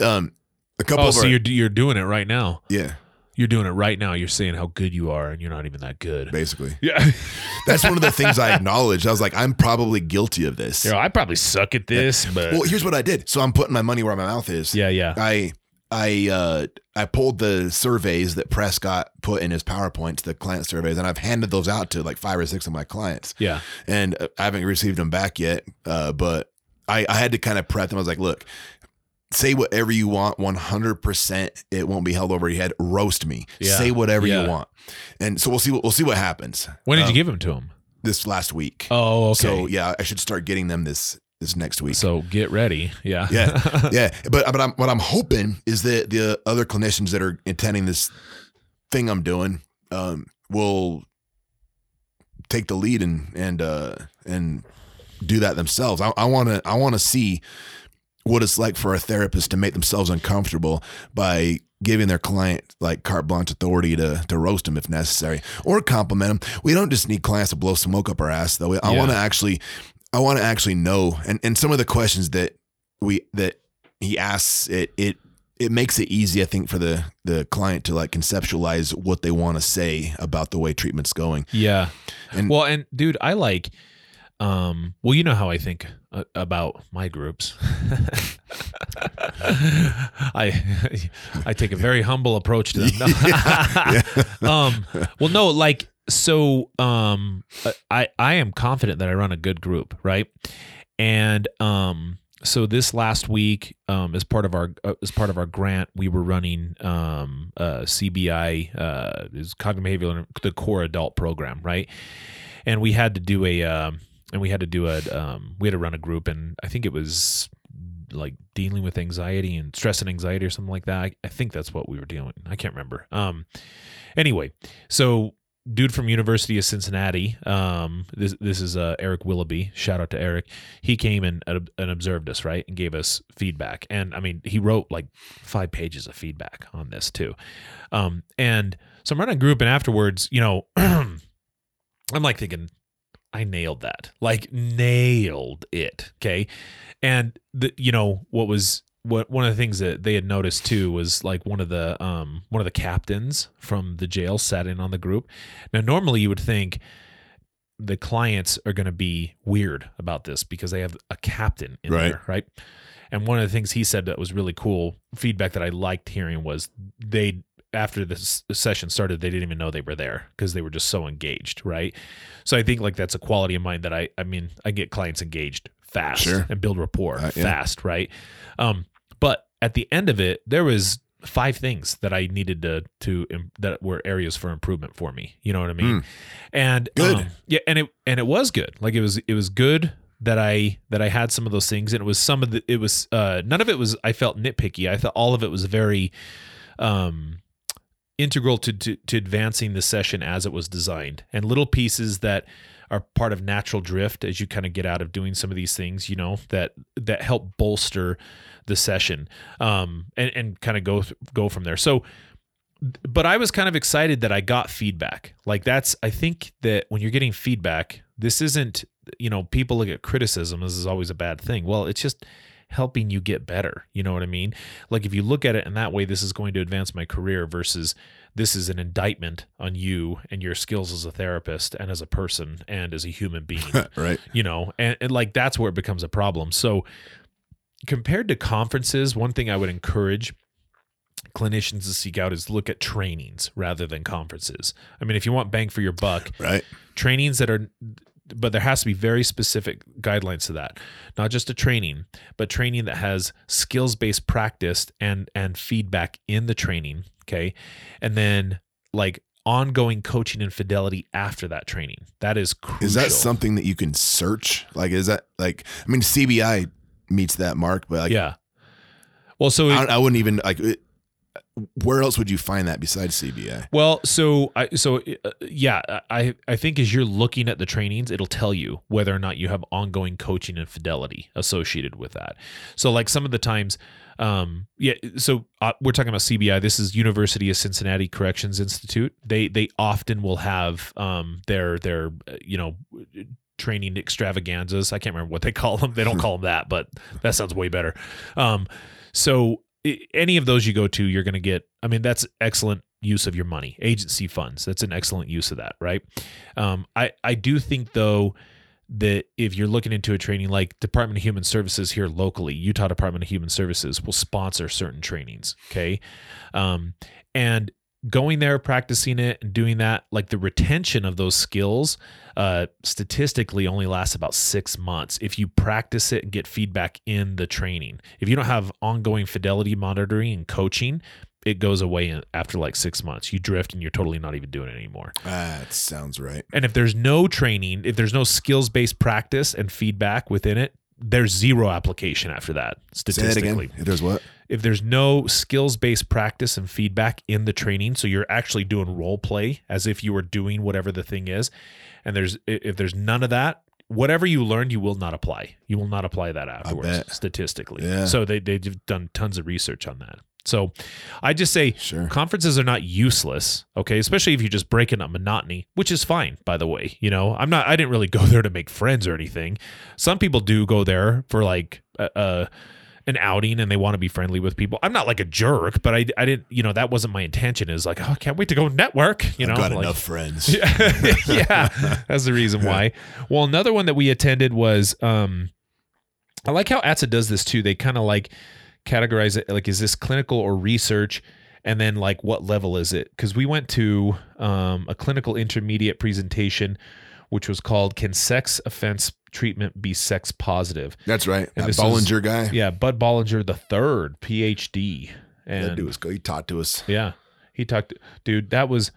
Um, a couple Oh, of so our, you're you're doing it right now. yeah, You're doing it right now. You're saying how good you are, and you're not even that good. basically. Yeah, That's one of the things I acknowledged. I was like, I'm probably guilty of this. you know, I probably suck at this, but Well, here's what I did. So I'm putting my money where my mouth is. yeah, yeah, I I uh I pulled the surveys that Prescott put in his PowerPoint, the client surveys, and I've handed those out to like five or six of my clients, yeah, and uh, I haven't received them back yet. Uh, but I I had to kind of prep them. I was like, look. Say whatever you want, 100%. It won't be held over your head. Roast me. Yeah. Say whatever Yeah. you want. And so we'll see what we'll see what happens. When did Um, you give them to him? this last week? Oh, okay. So yeah, I should start getting them this this next week. So get ready. Yeah, Yeah, yeah. But but I'm, what I'm hoping is that the other clinicians that are attending this thing I'm doing um, will take the lead and and uh, and do that themselves. I want to I want to see what it's like for a therapist to make themselves uncomfortable by giving their client like carte blanche authority to to roast them if necessary or compliment them. We don't just need clients to blow smoke up our ass though. I Yeah. want to actually I want to actually know and and some of the questions that we that he asks it it it makes it easy I think for the the client to like conceptualize what they want to say about the way treatment's going. Yeah. And- well, and dude, I like um well, you know how I think uh, about my groups. I I take a very humble approach to them. No. um well no, like so um I I am confident that I run a good group, right? And um so this last week um as part of our uh, as part of our grant we were running um uh CBI uh is cognitive behavioral the core adult program, right? And we had to do a um and we had to do a um we had to run a group and I think it was like dealing with anxiety and stress and anxiety or something like that. I, I think that's what we were dealing. I can't remember. Um anyway, so dude from University of Cincinnati, um this this is uh Eric Willoughby. Shout out to Eric. He came and and observed us, right? And gave us feedback. And I mean, he wrote like 5 pages of feedback on this too. Um and so I'm running a group and afterwards, you know, I'm like thinking I nailed that. Like nailed it. Okay. And the you know what was what one of the things that they had noticed too was like one of the um one of the captains from the jail sat in on the group. Now normally you would think the clients are going to be weird about this because they have a captain in Right. there, right? And one of the things he said that was really cool feedback that I liked hearing was they after the session started they didn't even know they were there because they were just so engaged, right? So I think like that's a quality of mine that I I mean I get clients engaged fast Sure. and build rapport Uh, yeah. fast, right? Um, but at the end of it, there was five things that I needed to to that were areas for improvement for me. You know what I mean? And Good. um, yeah, and it and it was good. Like it was it was good that I that I had some of those things, and it was some of the it was uh none of it was I felt nitpicky. I thought all of it was very um integral to, to to advancing the session as it was designed and little pieces that are part of natural drift as you kind of get out of doing some of these things you know that that help bolster the session um and and kind of go go from there so but I was kind of excited that I got feedback. Like that's I think that when you're getting feedback, this isn't you know people look at criticism as is always a bad thing. Well, it's just helping you get better. You know what I mean? Like if you look at it in that way, this is going to advance my career versus this is an indictment on you and your skills as a therapist and as a person and as a human being right. you know and, and like that's where it becomes a problem so compared to conferences one thing i would encourage clinicians to seek out is look at trainings rather than conferences i mean if you want bang for your buck Right. trainings that are but there has to be very specific guidelines to that not just a training but training that has skills based practice and and feedback in the training okay and then like ongoing coaching and fidelity after that training that is crucial Is that something that you can search? Like, is that like? I mean, CBI meets that mark, but like, yeah well so I, I wouldn't even like. It, where else would you find that besides CBI? Well, so I so uh, yeah, I I think as you're looking at the trainings, it'll tell you whether or not you have ongoing coaching and fidelity associated with that. So like some of the times um yeah, so uh, we're talking about CBI. This is University of Cincinnati Corrections Institute. They they often will have um their their uh, you know training extravaganzas. I can't remember what they call them. They don't call them that, but that sounds way better. Um so any of those you go to, you're going to get. I mean, that's excellent use of your money. Agency funds. That's an excellent use of that, right? Um, I I do think though that if you're looking into a training like Department of Human Services here locally, Utah Department of Human Services will sponsor certain trainings. Okay, um, and going there, practicing it, and doing that, like the retention of those skills, uh, statistically only lasts about six months if you practice it and get feedback in the training. If you don't have ongoing fidelity monitoring and coaching, it goes away after like six months. You drift and you're totally not even doing it anymore. That sounds right. And if there's no training, if there's no skills based practice and feedback within it, there's zero application after that Say that statistically again. If there's what? If there's no skills based practice and feedback in the training, so you're actually doing role play as if you were doing whatever the thing is, and there's if there's none of that, whatever you learned, you will not apply. You will not apply that afterwards, statistically. Yeah. So they they've done tons of research on that. So I just say Sure. conferences are not useless, okay? Especially if you're just breaking up monotony, which is fine, by the way. You know, I'm not. I didn't really go there to make friends or anything. Some people do go there for like a. an outing and they want to be friendly with people. I'm not like a jerk, but I, I didn't, you know, that wasn't my intention. Is like, oh, I can't wait to go network. You know, I've got like- enough friends. yeah, that's the reason why. Well, another one that we attended was um I like how ATSA does this too. They kind of like categorize it like is this clinical or research and then like what level is it? Cuz we went to um a clinical intermediate presentation which was called Can Sex Offense Treatment Be Sex Positive? That's right. And That Bollinger guy. Yeah, Bud Bollinger the 3rd, PhD. And that dude was. He taught to us. yeah. He talked dude, that was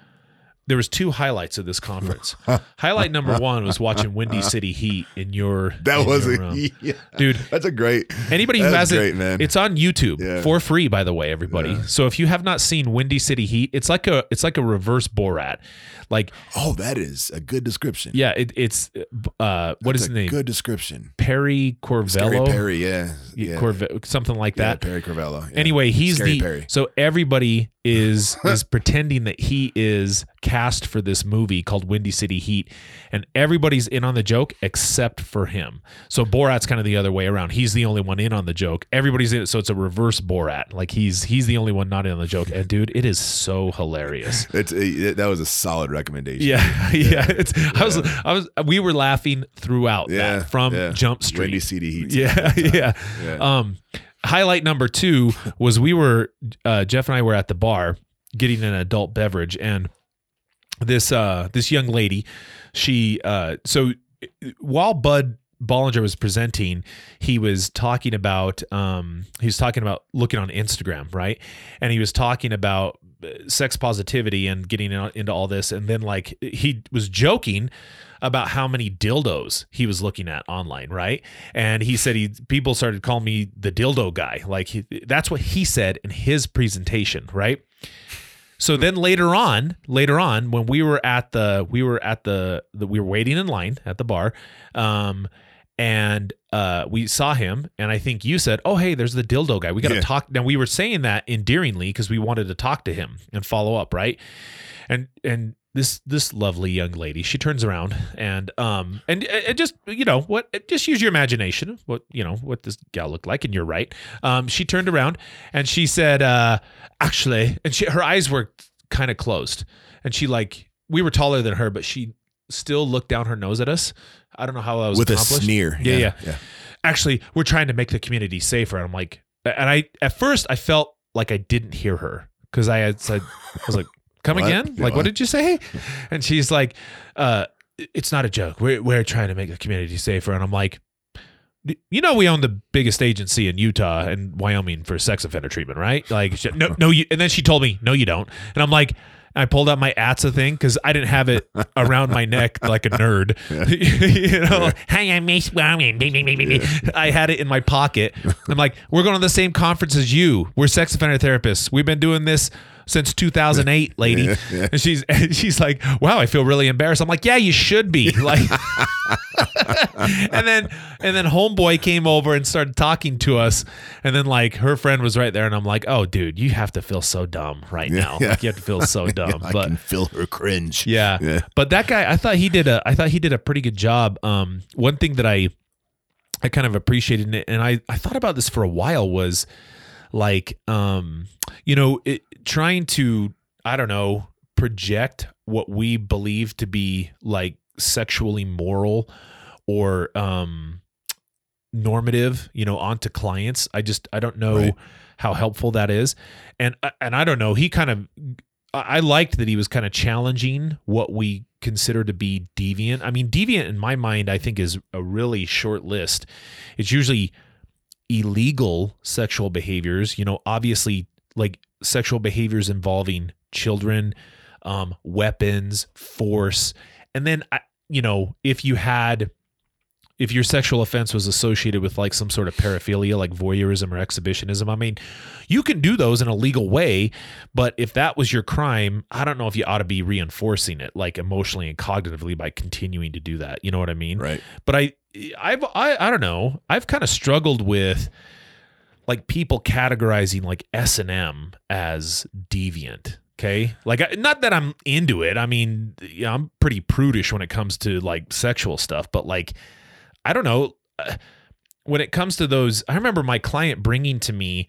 there was two highlights of this conference. Highlight number 1 was watching Windy City Heat in your That in was your a yeah. Dude, That's a great. anybody who has great, it man. it's on YouTube Yeah. for free by the way everybody. Yeah. So if you have not seen Windy City Heat, it's like a it's like a reverse Borat. Like Oh, that is a good description. yeah, it, it's uh what is That's his a name? Good description. Perry Scary Caravello. Perry. Yeah. Yeah. Corve- something like yeah, that. Perry Caravello. yeah. Anyway, he's Scary the Perry. so everybody is is pretending that he is cast for this movie called Windy City Heat, and everybody's in on the joke except for him. So Borat's kind of the other way around. He's the only one in on the joke. Everybody's in it, so it's a reverse Borat. Like he's he's the only one not in on the joke. And dude, it is so hilarious. It's a, that was a solid recommendation. Yeah, yeah. It's I was I was we were laughing throughout Yeah, that from yeah. Jump Street. Windy City Heat. Yeah, yeah. Yeah. Um, highlight number two was we were uh, Jeff and I were at the bar getting an adult beverage, and this uh this young lady, she uh so while Bud Bollinger was presenting, he was talking about um he was talking about looking on Instagram, right? And he was talking about sex positivity and getting into all this and then like he was joking about how many dildos he was looking at online, right? And he said he people started calling me the dildo guy. Like he, that's what he said in his presentation, right? So then later on, later on, when we were at the we were at the, the we were waiting in line at the bar, um, and uh, we saw him, and I think you said, "Oh, hey, there's the dildo guy. We got to Yeah. talk." Now we were saying that endearingly because we wanted to talk to him and follow up, right? And and this this lovely young lady, she turns around and um and, and just you know what, just use your imagination. What you know what this gal looked like, and you're right. Um, she turned around and she said, uh, "Actually," and she her eyes were kind of closed, and she like we were taller than her, but she still looked down her nose at us. I don't know how that was With a sneer. Yeah, yeah. yeah. Actually, we're trying to make the community safer. And I'm like, and I at first I felt like I didn't hear her because I had said, I was like, "Come What? again? Yeah, Like, what what? did you say?" And she's like, uh, "It's not a joke. We're we're trying to make the community safer." And I'm like. You know we own the biggest agency in Utah and Wyoming for sex offender treatment, right? Like, no, no, you. And then she told me, no, you don't. And I'm like, I pulled out my ATSA thing because I didn't have it around my neck like a nerd. you know, hi, I'm bing. I had it in my pocket. I'm like, we're going to the same conference as you. We're sex offender therapists. We've been doing this since 2008, lady. Yeah, yeah. And she's and she's like, wow, I feel really embarrassed. I'm like, yeah, you should be. Like, and then and then homeboy came over and started talking to us, and then like her friend was right there, and I'm like, oh, dude, you have to feel so dumb right now. yeah. Like, you have to feel so dumb. I but can feel her cringe. yeah. Yeah. But that guy, I thought he did a I thought he did a pretty good job. Um one thing that I I kind of appreciated it, and I I thought about this for a while was like um you know, it, trying to I don't know, project what we believe to be like sexually moral or um normative, you know, onto clients. I just I don't know Right. how helpful that is. And and I don't know, he kind of I I liked that he was kind of challenging what we consider to be deviant. I mean, deviant in my mind, I think is a really short list. It's usually illegal sexual behaviors, you know, obviously like sexual behaviors involving children, um, weapons, force. And then, I- you know, if you had, if your sexual offense was associated with like some sort of paraphilia, like voyeurism or exhibitionism, I mean, you can do those in a legal way. But if that was your crime, I don't know if you ought to be reinforcing it like emotionally and cognitively by continuing to do that. You know what I mean? Right. But I, I've, I, I don't know. I've kind of struggled with like people categorizing like S and M as deviant. Okay, like not that I'm into it. I mean, yeah, I'm pretty prudish when it comes to like sexual stuff, but like, I don't know. uh, When it comes to those, I remember my client bringing to me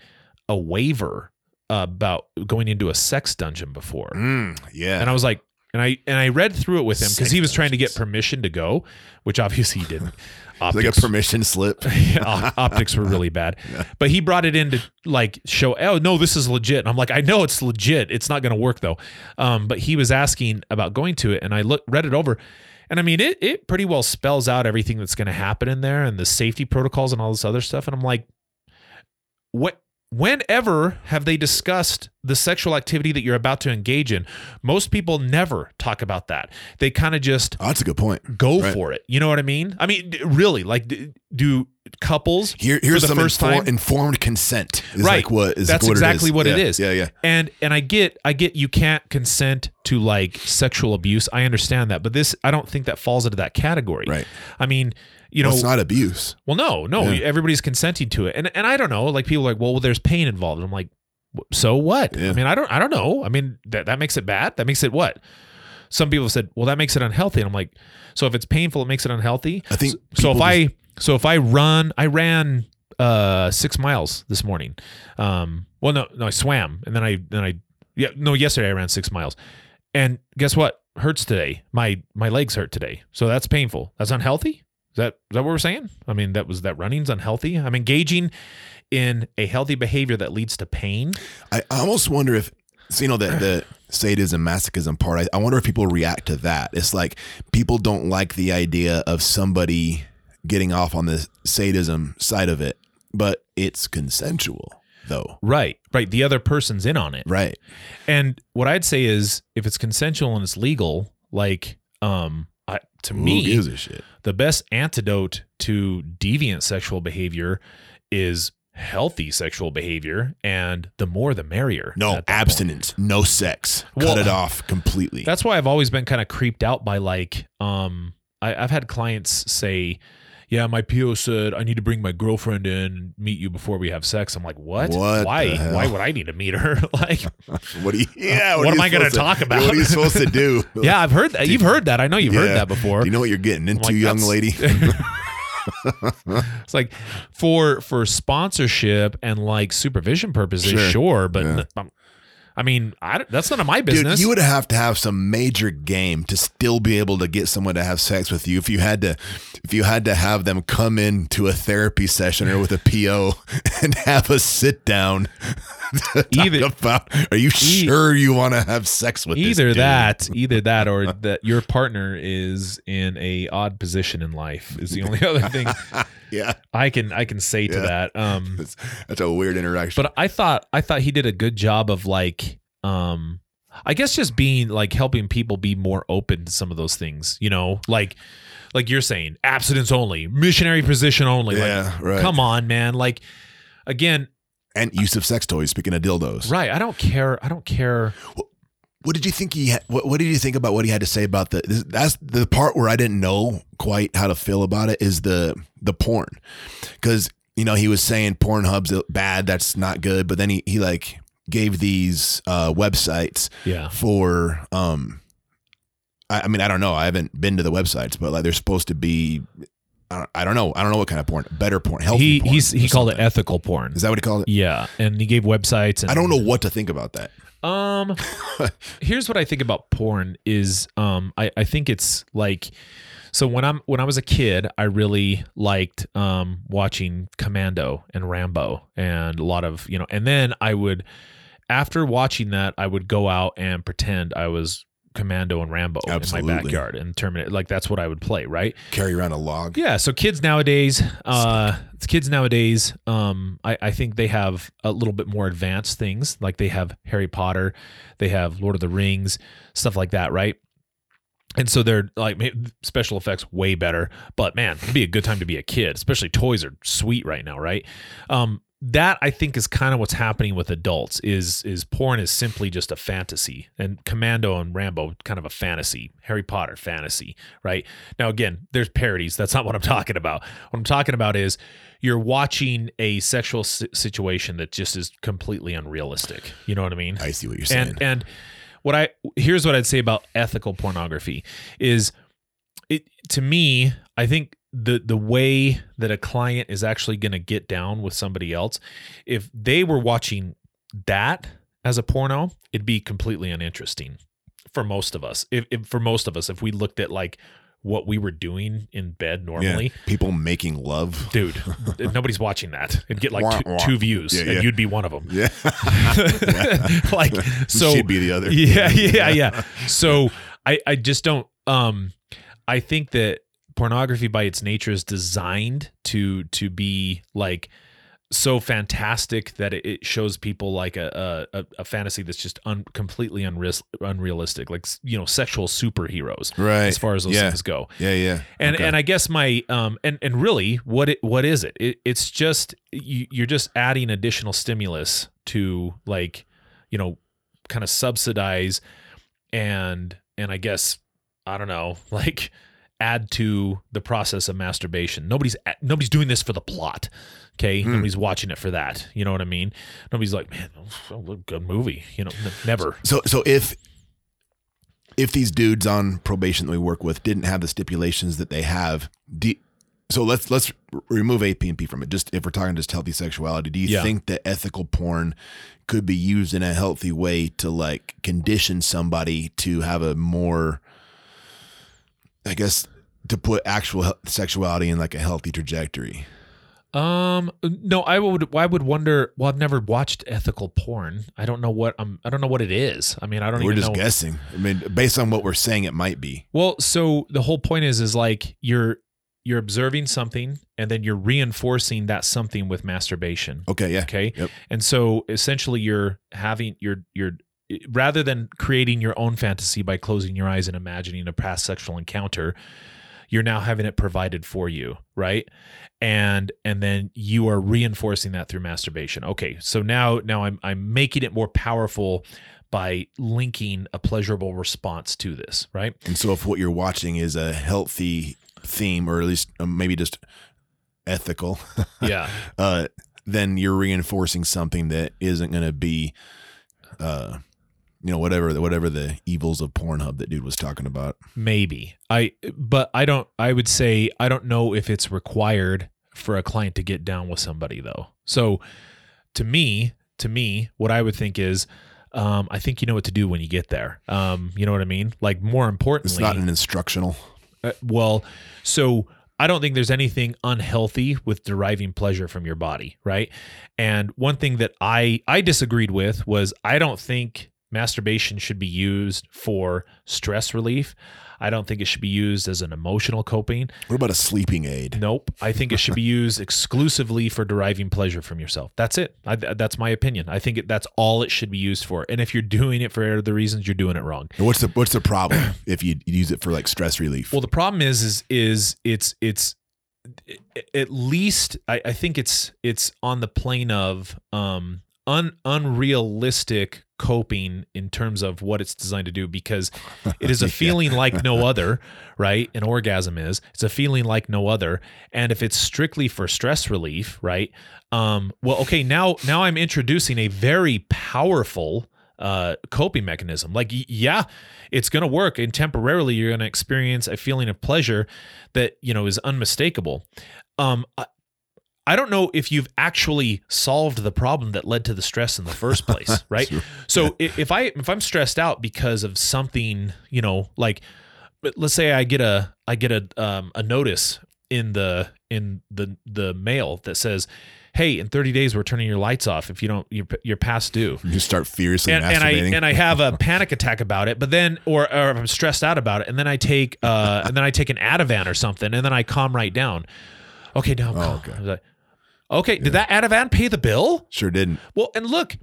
a waiver about going into a sex dungeon before, Mm, yeah. and I was like, and I and I read through it with him because he was trying to get permission to go, which obviously he didn't. It's like a permission slip. op- optics were really bad. But he brought it in to like show, oh no, this is legit. And I'm like, I know it's legit. It's not going to work though. Um, but he was asking about going to it, and I look read it over, and I mean, it it pretty well spells out everything that's going to happen in there and the safety protocols and all this other stuff. And I'm like, what? Whenever have they discussed the sexual activity that you're about to engage in? Most people never talk about that. They kind of just Oh, that's a good point. go Right. for it. You know what I mean? I mean, really, like, do couples Here, here's the some first infor- time? informed consent. Is Right. Like what is That's like what exactly it what it Yeah, is. Yeah, yeah. and and I get I get you can't consent to like sexual abuse. I understand that, but this I don't think that falls into that category. Right. I mean, you know, well, it's not abuse. well, no, no, Yeah. everybody's consenting to it, and and I don't know. Like people are like, well, there's pain involved. And I'm like, so what? Yeah. I mean, I don't I don't know. I mean, that that makes it bad. That makes it what? Some people have said, well, that makes it unhealthy, and I'm like, so if it's painful, it makes it unhealthy. I think So if people I so if I run, I ran uh six miles this morning. Um, well, no, no, I swam, and then I then I yeah no yesterday I ran six miles, and guess what? Hurts today. My my legs hurt today, so that's painful. That's unhealthy. Is that is that what we're saying? I mean, that was that running's unhealthy. I'm engaging in a healthy behavior that leads to pain. I I almost wonder if so you know the the sadism masochism part. I, I wonder if people react to that. It's like people don't like the idea of somebody getting off on the sadism side of it, but it's consensual though. Right, right. The other person's in on it. Right. And what I'd say is, if it's consensual and it's legal, like, um, I, to Who me, gives a shit? the best antidote to deviant sexual behavior is healthy sexual behavior, and the more the merrier. No that point. abstinence, no sex. Well, Cut it off completely. That's why I've always been kind of creeped out by like, um, I, I've had clients say, "Yeah, my PO said I need to bring my girlfriend in and meet you before we have sex." I'm like, "What? What Why? Why would I need to meet her?" like, What do you? Uh, yeah. What are am I gonna to- talk about? What are you supposed to do? yeah, I've heard that. You've heard that. I know you've heard that before. Do you know what you're getting into, like, young lady? it's like for for sponsorship and like supervision purposes, Sure. sure, but Yeah. Um, I mean, I, that's none of my Dude, business. you would have to have some major game to still be able to get someone to have sex with you. If you had to, if you had to have them come in to a therapy session or with a PO and have a sit down. Either- about, are you sure you want to have sex with either dude? that, either that, or that your partner is in a odd position in life is the only other thing Yeah, I can I can say to Yeah. that. Um, that's, that's a weird interaction. but I thought I thought he did a good job of like um I guess just being like helping people be more open to some of those things, you know, like like you're saying, abstinence only, missionary position only. yeah, like, right. come on, man. Like again, and use of sex toys. Speaking of dildos, right? I don't care. I don't care. What did you think he? What, what did you think about what he had to say about the? This, that's the part where I didn't know quite how to feel about it. Is the the porn, because you know he was saying Pornhub's bad. That's not good. But then he he like gave these uh, websites Yeah. for um. I, I mean, I don't know. I haven't been to the websites, but like they're supposed to be. I don't, I don't know. I don't know what kind of porn. Better porn. Healthy He porn he's he called it ethical porn. Is that what he called it? Yeah, and he gave websites. And, I don't know what to think about that. Um, here's what I think about porn is um I I think it's like so when I'm when I was a kid I really liked um watching Commando and Rambo and a lot of you know and then I would after watching that I would go out and pretend I was Commando and Rambo in my backyard and terminate like that's what I would play right Carry around a log. yeah, so kids nowadays, uh, kids nowadays, um, I, I think they have a little bit more advanced things. Like they have Harry Potter, they have Lord of the Rings, stuff like that, right? and so they're like special effects way better but man it'd be a good time to be a kid especially toys are sweet right now right um that i think is kind of what's happening with adults is is porn is simply just a fantasy. And commando and rambo kind of a fantasy harry potter fantasy right? Now again there's parodies. That's not what i'm talking about. What i'm talking about is you're watching a sexual si- situation that just is completely unrealistic. You know what i mean? I see what you're saying. and and what I here's what I'd say about ethical pornography is it to me, I think the the way that a client is actually going to get down with somebody else, if they were watching that as a porno, it'd be completely uninteresting for most of us. If, if for most of us, if we looked at like what we were doing in bed yeah. normally, People making love. dude, nobody's watching that. It'd get like Wah, two, wah. two views, Yeah, and yeah. you'd be one of them. Yeah. like so, She'd be the other. yeah, yeah, yeah. So I, I just don't. Um, I think that pornography by its nature is designed to to be like so fantastic that it, shows people like a a, a fantasy that's just un, completely unreal, unrealistic, like you know, sexual superheroes Right. as far as those yeah. things go. Yeah, yeah. And Okay. and I guess my um and and really what it what is it? it it's just you, you're just adding additional stimulus to like you know kind of subsidize and and I guess I don't know like add to the process of masturbation. Nobody's nobody's doing this for the plot. Okay, Hmm. nobody's watching it for that. You know what I mean? Nobody's like, man, a good movie. You know, n- never. So so if if these dudes on probation that we work with didn't have the stipulations that they have, do, so let's let's remove AP&P from it. Just if we're talking just healthy sexuality, do you Yeah. think that ethical porn could be used in a healthy way to like condition somebody to have a more I guess to put actual sexuality in like a healthy trajectory? Um, no, I would. I would wonder. Well, I've never watched ethical porn. I don't know what. Um, I don't know what it is. I mean, I don't even know. We're just know. guessing. I mean, based on what we're saying, it might be. Well, so the whole point is, is like you're you're observing something, and then you're reinforcing that something with masturbation. Okay, yeah. Okay, Yep. and so essentially, you're having you're you're rather than creating your own fantasy by closing your eyes and imagining a past sexual encounter you're now having it provided for you right? And and then you are reinforcing that through masturbation. Okay so now now i'm i'm making it more powerful by linking a pleasurable response to this right? And so, if what you're watching is a healthy theme, or at least uh, maybe just ethical, yeah. uh, then you're reinforcing something that isn't going to be, uh, you know, whatever the whatever the evils of Pornhub that dude was talking about. maybe i but i don't i would say i don't know if it's required for a client to get down with somebody though so to me to me what i would think is um, I think you know what to do when you get there. Um, you know what I mean? Like more importantly, It's not an instructional. Uh, well, so I don't think there's anything unhealthy with deriving pleasure from your body, right? And one thing that I I disagreed with was I don't think masturbation should be used for stress relief. I don't think it should be used as an emotional coping. What about a sleeping aid? Nope. I think it should be used exclusively for deriving pleasure from yourself. That's it. I, that's my opinion. I think it, that's all it should be used for. And if you're doing it for the reasons, you're doing it wrong. And what's the what's the problem if you use it for like stress relief? Well, the problem is, is, is it's, it's at least I, I think it's, it's on the plane of um, un, unrealistic coping in terms of what it's designed to do because it is a Yeah. feeling like no other, right? An orgasm is. It's a feeling like no other. And if it's strictly for stress relief, right? Um, well, okay, now now I'm introducing a very powerful uh, coping mechanism. Like, yeah, it's going to work, and temporarily you're going to experience a feeling of pleasure that you know is unmistakable. Um, I, don't know if you've actually solved the problem that led to the stress in the first place, right? Sure. So if I if I'm stressed out because of something, you know, like let's say I get a I get a um, a notice in the in the the mail that says, "Hey, in 30 days we're turning your lights off if you don't you're, you're past due." you start furiously and, and I and I have a panic attack about it, but then or, or if I'm stressed out about it, and then I take uh and then I take an Ativan or something, and then I calm right down. Okay, now I'm Oh, calm. okay. I was like, okay, did that Ativan pay the bill? sure didn't. Well, and look,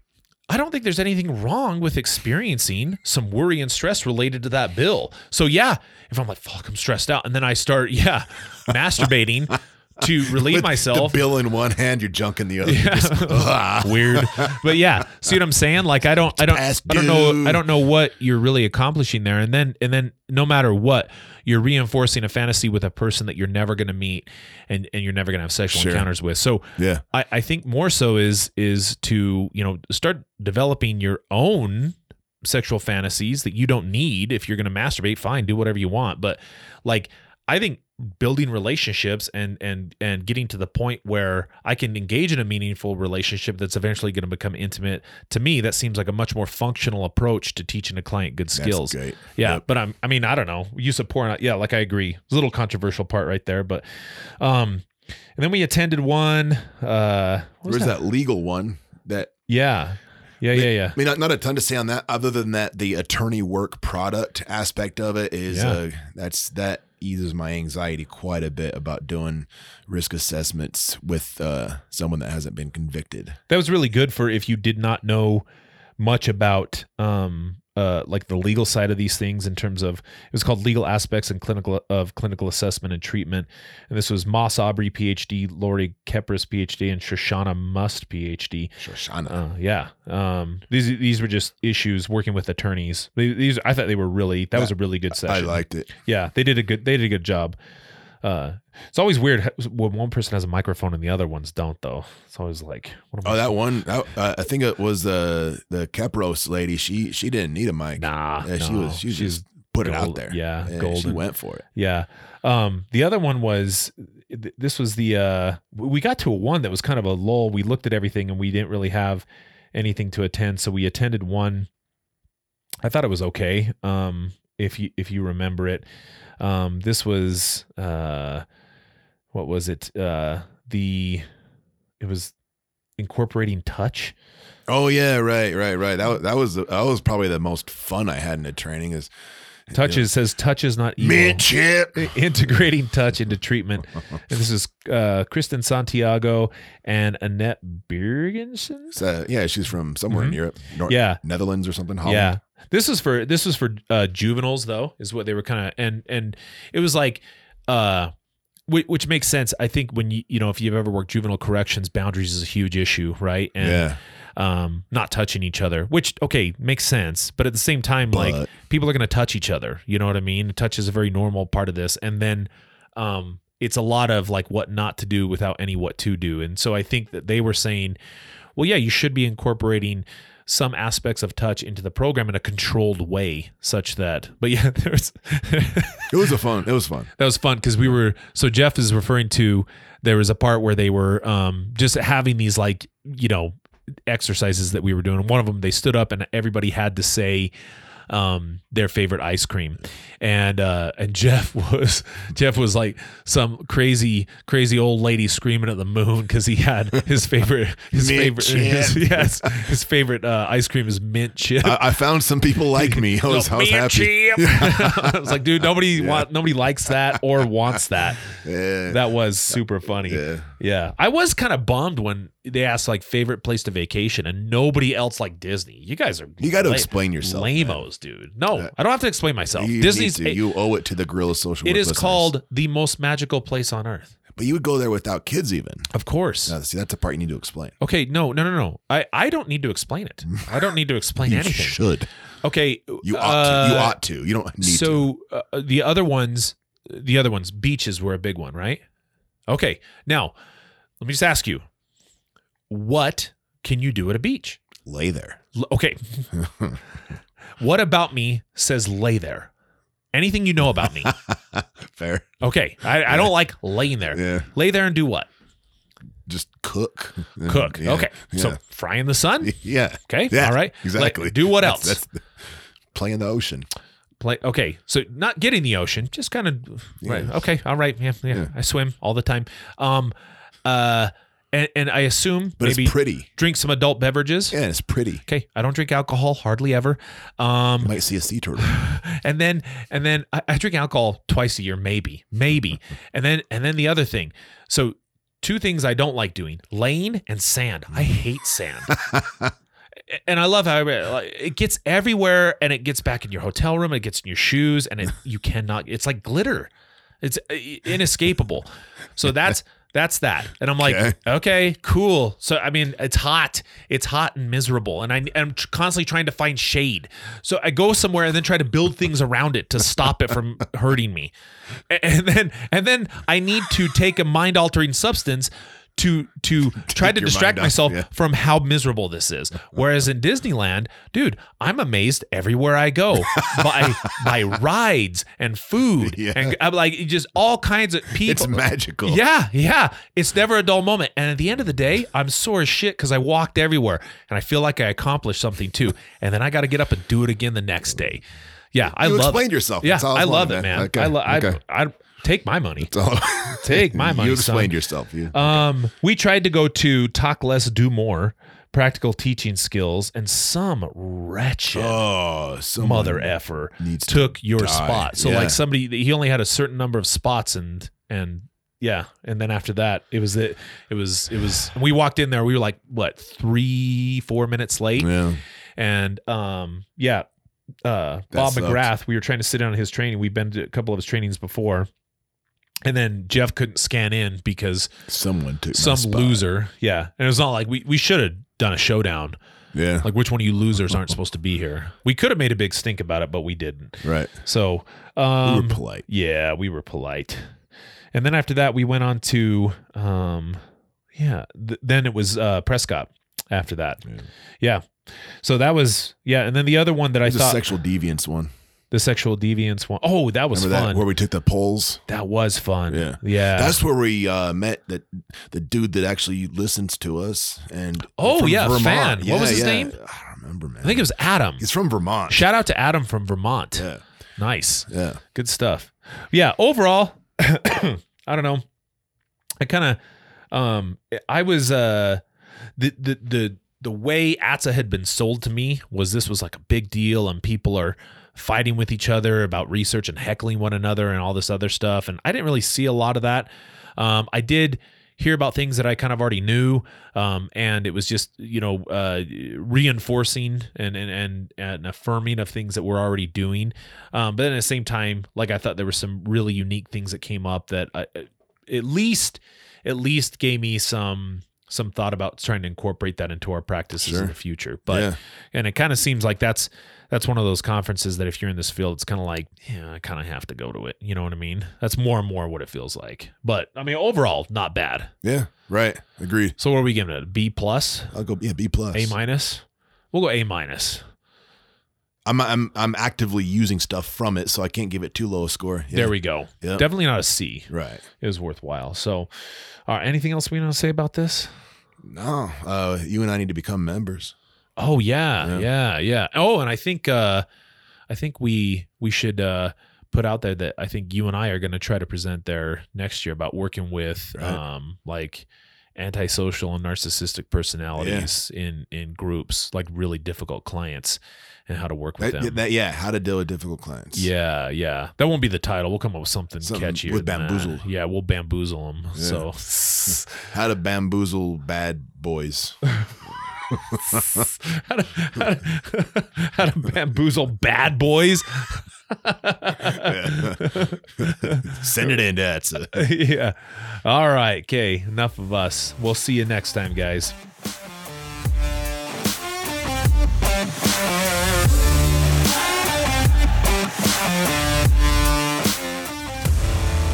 I don't think there's anything wrong with experiencing some worry and stress related to that bill. So yeah, if I'm like, fuck, I'm stressed out, and then I start, yeah, masturbating to relieve With myself. The bill in one hand, your junk in the other. Just, ah. Weird, but yeah. See what I'm saying? Like I don't, I don't, I don't know. I don't know what you're really accomplishing there. And then, and then, no matter what, you're reinforcing a fantasy with a person that you're never going to meet, and and you're never going to have sexual Sure. encounters with. So Yeah. I, I think more so is is to you know start developing your own sexual fantasies that you don't need if you're going to masturbate fine do whatever you want but like i think building relationships and and and getting to the point where i can engage in a meaningful relationship that's eventually going to become intimate to me that seems like a much more functional approach to teaching a client good skills great. yeah Yep. but i'm i mean i don't know use of porn yeah like i agree it's a little controversial part right there but um and then we attended one uh Where's that legal one that yeah. Yeah, yeah, yeah. I mean, not, not a ton to say on that, other than that the attorney work product aspect of it is Yeah. uh, that's that eases my anxiety quite a bit about doing risk assessments with uh, someone that hasn't been convicted. That was really good for if you did not know much about um uh like the legal side of these things in terms of it was called legal aspects and clinical of clinical assessment and treatment. And this was Moss Aubrey PhD, Lori Kepris PhD, and Shoshana Must PhD. Shoshana. Uh, yeah. Um, these these were just issues working with attorneys. These I thought they were really that was a really good session. I liked it. Yeah, they did a good they did a good job. Uh, it's always weird when one person has a microphone and the other ones don't, though. It's always like, what am Oh, I- that one. That, uh, I think it was the the Kepros lady. She she didn't need a mic. nah, Yeah, she no. was. She was She's just put it out there. yeah, She golden. went for it. Yeah. Um, the other one was th- this was the uh we got to a one that was kind of a lull. We looked at everything and we didn't really have anything to attend, so we attended one. I thought it was okay. Um, if you if you remember it, um, this was uh, what was it? Uh, the it was incorporating touch. Oh yeah, right, right, right. That was that was that was probably the most fun I had in a training. Is Touch is says touch is not evil. chip. integrating touch into treatment. And this is uh, Kristen Santiago and Annette Birgensen. So, yeah, she's from somewhere in Mhm. Europe, Nor- Yeah. Netherlands or something. Holland. Yeah. This was for this was for uh, juveniles though, is what they were kind of and and it was like uh which, which makes sense. I think when you you know if you've ever worked juvenile corrections, boundaries is a huge issue, right? And yeah. Um not touching each other, which okay, makes sense, but at the same time like people are going to touch each other, you know what I mean? Touch is a very normal part of this and then um it's a lot of like what not to do without any what to do. And so I think that they were saying, well, yeah, you should be incorporating some aspects of touch into the program in a controlled way, such that. But yeah, there's It was a fun. It was fun. that was fun because we were. So Jeff is referring to there was a part where they were um just having these like you know exercises that we were doing. One of them they stood up and everybody had to say um their favorite ice cream and uh and jeff was jeff was like some crazy crazy old lady screaming at the moon because he had his favorite his favorite his, yes his favorite uh ice cream is mint chip I, I found some people like me. I was, I was happy. chip. I was like, dude, nobody want nobody likes that or wants that. Yeah. That was super funny. Yeah. Yeah. I was kind of bummed when they asked like favorite place to vacation and nobody else like Disney. You guys are You got to la- explain yourself. man. dude. No, I don't have to explain myself. You Disney's to. you owe it to the Gorilla Social. it is listeners. called the most magical place on earth. But you would go there without kids, even. Of course. Uh, see, that's the part you need to explain. Okay, no, no, no, no. I, I don't need to explain it. I don't need to explain You anything. should. Okay, You ought to. You uh, ought to. You don't need to. so uh, the other ones the other ones beaches were a big one right okay now let me just ask you what can you do at a beach Lay there. L- okay what about me says lay there anything you know about me Fair. okay i, I don't like laying there Yeah. lay there and do what Just cook. cook Yeah. okay so Yeah. fry in the sun Yeah. okay Yeah, all right Exactly. Like, do what That's- else That's, the, play in the ocean. Play okay so not getting the ocean just kind of right okay all right yeah, yeah Yeah. i swim all the time um uh and, and i assume But maybe it's pretty. drink some adult beverages Yeah, it's pretty. okay i don't drink alcohol hardly ever um You might see a sea turtle. and then and then I, I drink alcohol twice a year maybe maybe and then and then the other thing so two things i don't like doing lane and sand i hate sand and I love how it gets everywhere, and it gets back in your hotel room, and it gets in your shoes, and it, you cannot. It's like glitter. It's uh, inescapable. So that's that's that. And I'm like, okay. okay. cool. So I mean, it's hot. It's hot and miserable, and I, am constantly trying to find shade. So I go somewhere and then try to build things around it to stop it from hurting me. And then and then I need to take a mind altering substance to to try to distract myself yeah. from how miserable this is. Whereas in Disneyland, dude, I'm amazed everywhere I go by by rides and food yeah. and I'm like just all kinds of people. It's magical. Yeah, yeah. It's never a dull moment. And at the end of the day, I'm sore as shit because I walked everywhere and I feel like I accomplished something too. And then I got to get up and do it again the next day. Yeah, I you love. Explained yourself. Yeah, I, I love it, man. Okay. I, lo- okay. I, I take my money. take my money. You explained son. yourself. You, um, we tried to go to talk less, do more, practical teaching skills, and some wretched oh, mother effer took your die. spot. So Yeah. like somebody, he only had a certain number of spots, and and yeah, and then after that, it was it. It was it was. We walked in there. We were like what three, four minutes late, yeah. and um, yeah. Uh, Bob sucks. McGrath, we were trying to sit down on his training. We've been to a couple of his trainings before, and then Jeff couldn't scan in because Someone took some loser. Yeah, and it was not like we we should have done a showdown. Yeah. Like which one of you losers aren't supposed to be here? We could have made a big stink about it, but we didn't. right. So We um, were polite. yeah, we were polite. And then after that, we went on to um, yeah. Th- then it was uh, Prescott. After that, Yeah. yeah. So that was yeah, and then the other one that I It was a thought sexual deviance one. The sexual deviance one. Oh, that was Remember fun. that where we took the polls? that was fun. Yeah. yeah. That's where we uh, met that the dude that actually listens to us and Oh, yeah, Vermont. fan. What was his yeah. name? I don't remember, man. I think it was Adam. he's from Vermont. Shout out to Adam from Vermont. yeah, Nice. yeah. Good stuff. Yeah, overall, I don't know. I kind of um I was uh the the the the way ATSA had been sold to me was this was like a big deal and people are fighting with each other about research and heckling one another and all this other stuff and I didn't really see a lot of that. Um I did hear about things that I kind of already knew um and it was just you know uh reinforcing and and and, and affirming of things that we're already doing um, but then at the same time, like I thought there were some really unique things that came up that I, at least at least gave me some some thought about trying to incorporate that into our practices Sure. in the future. But Yeah. and it kind of seems like that's that's one of those conferences that if you're in this field, it's kind of like yeah, I kind of have to go to it. You know what I mean? That's more and more what it feels like. But I mean, overall, not bad. Yeah, right. Agreed. So what are we giving it? A B plus, I'll go yeah, B plus. A minus? We'll go A minus. I'm I'm I'm actively using stuff from it, so I can't give it too low a score. Yeah. There we go. Yep. Definitely not a C. Right. it was worthwhile. So, uh, anything else we want to say about this? No, uh, you and I need to become members. Oh yeah, Yeah. yeah, yeah. Oh, and I think uh, I think we we should uh, put out there that I think you and I are going to try to present there next year about working with Right. um, like antisocial and narcissistic personalities in in groups, like really difficult clients, and how to work with That, them. that- yeah, how to deal with difficult clients. yeah, yeah. That won't be the title. We'll come up with something, Something catchier with than that. bamboozle. Yeah, we'll bamboozle them. Yeah. So how to bamboozle bad boys. how, to, how, to, how to bamboozle bad boys. Send it in, that's yeah. All right. Okay. Enough of us. We'll see you next time, guys.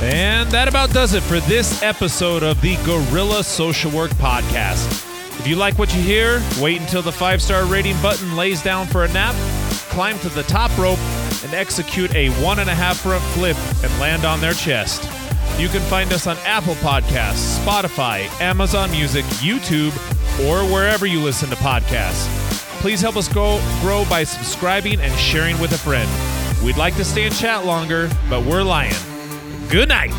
And that about does it for this episode of the Gorilla Social Work Podcast. If you like what you hear, wait until the five star rating button lays down for a nap, climb to the top rope, and execute a one and a half front flip and land on their chest. You can find us on Apple Podcasts, Spotify, Amazon Music, YouTube, or wherever you listen to podcasts. Please help us go grow by subscribing and sharing with a friend. We'd like to stay and chat longer, but we're lying. Good night.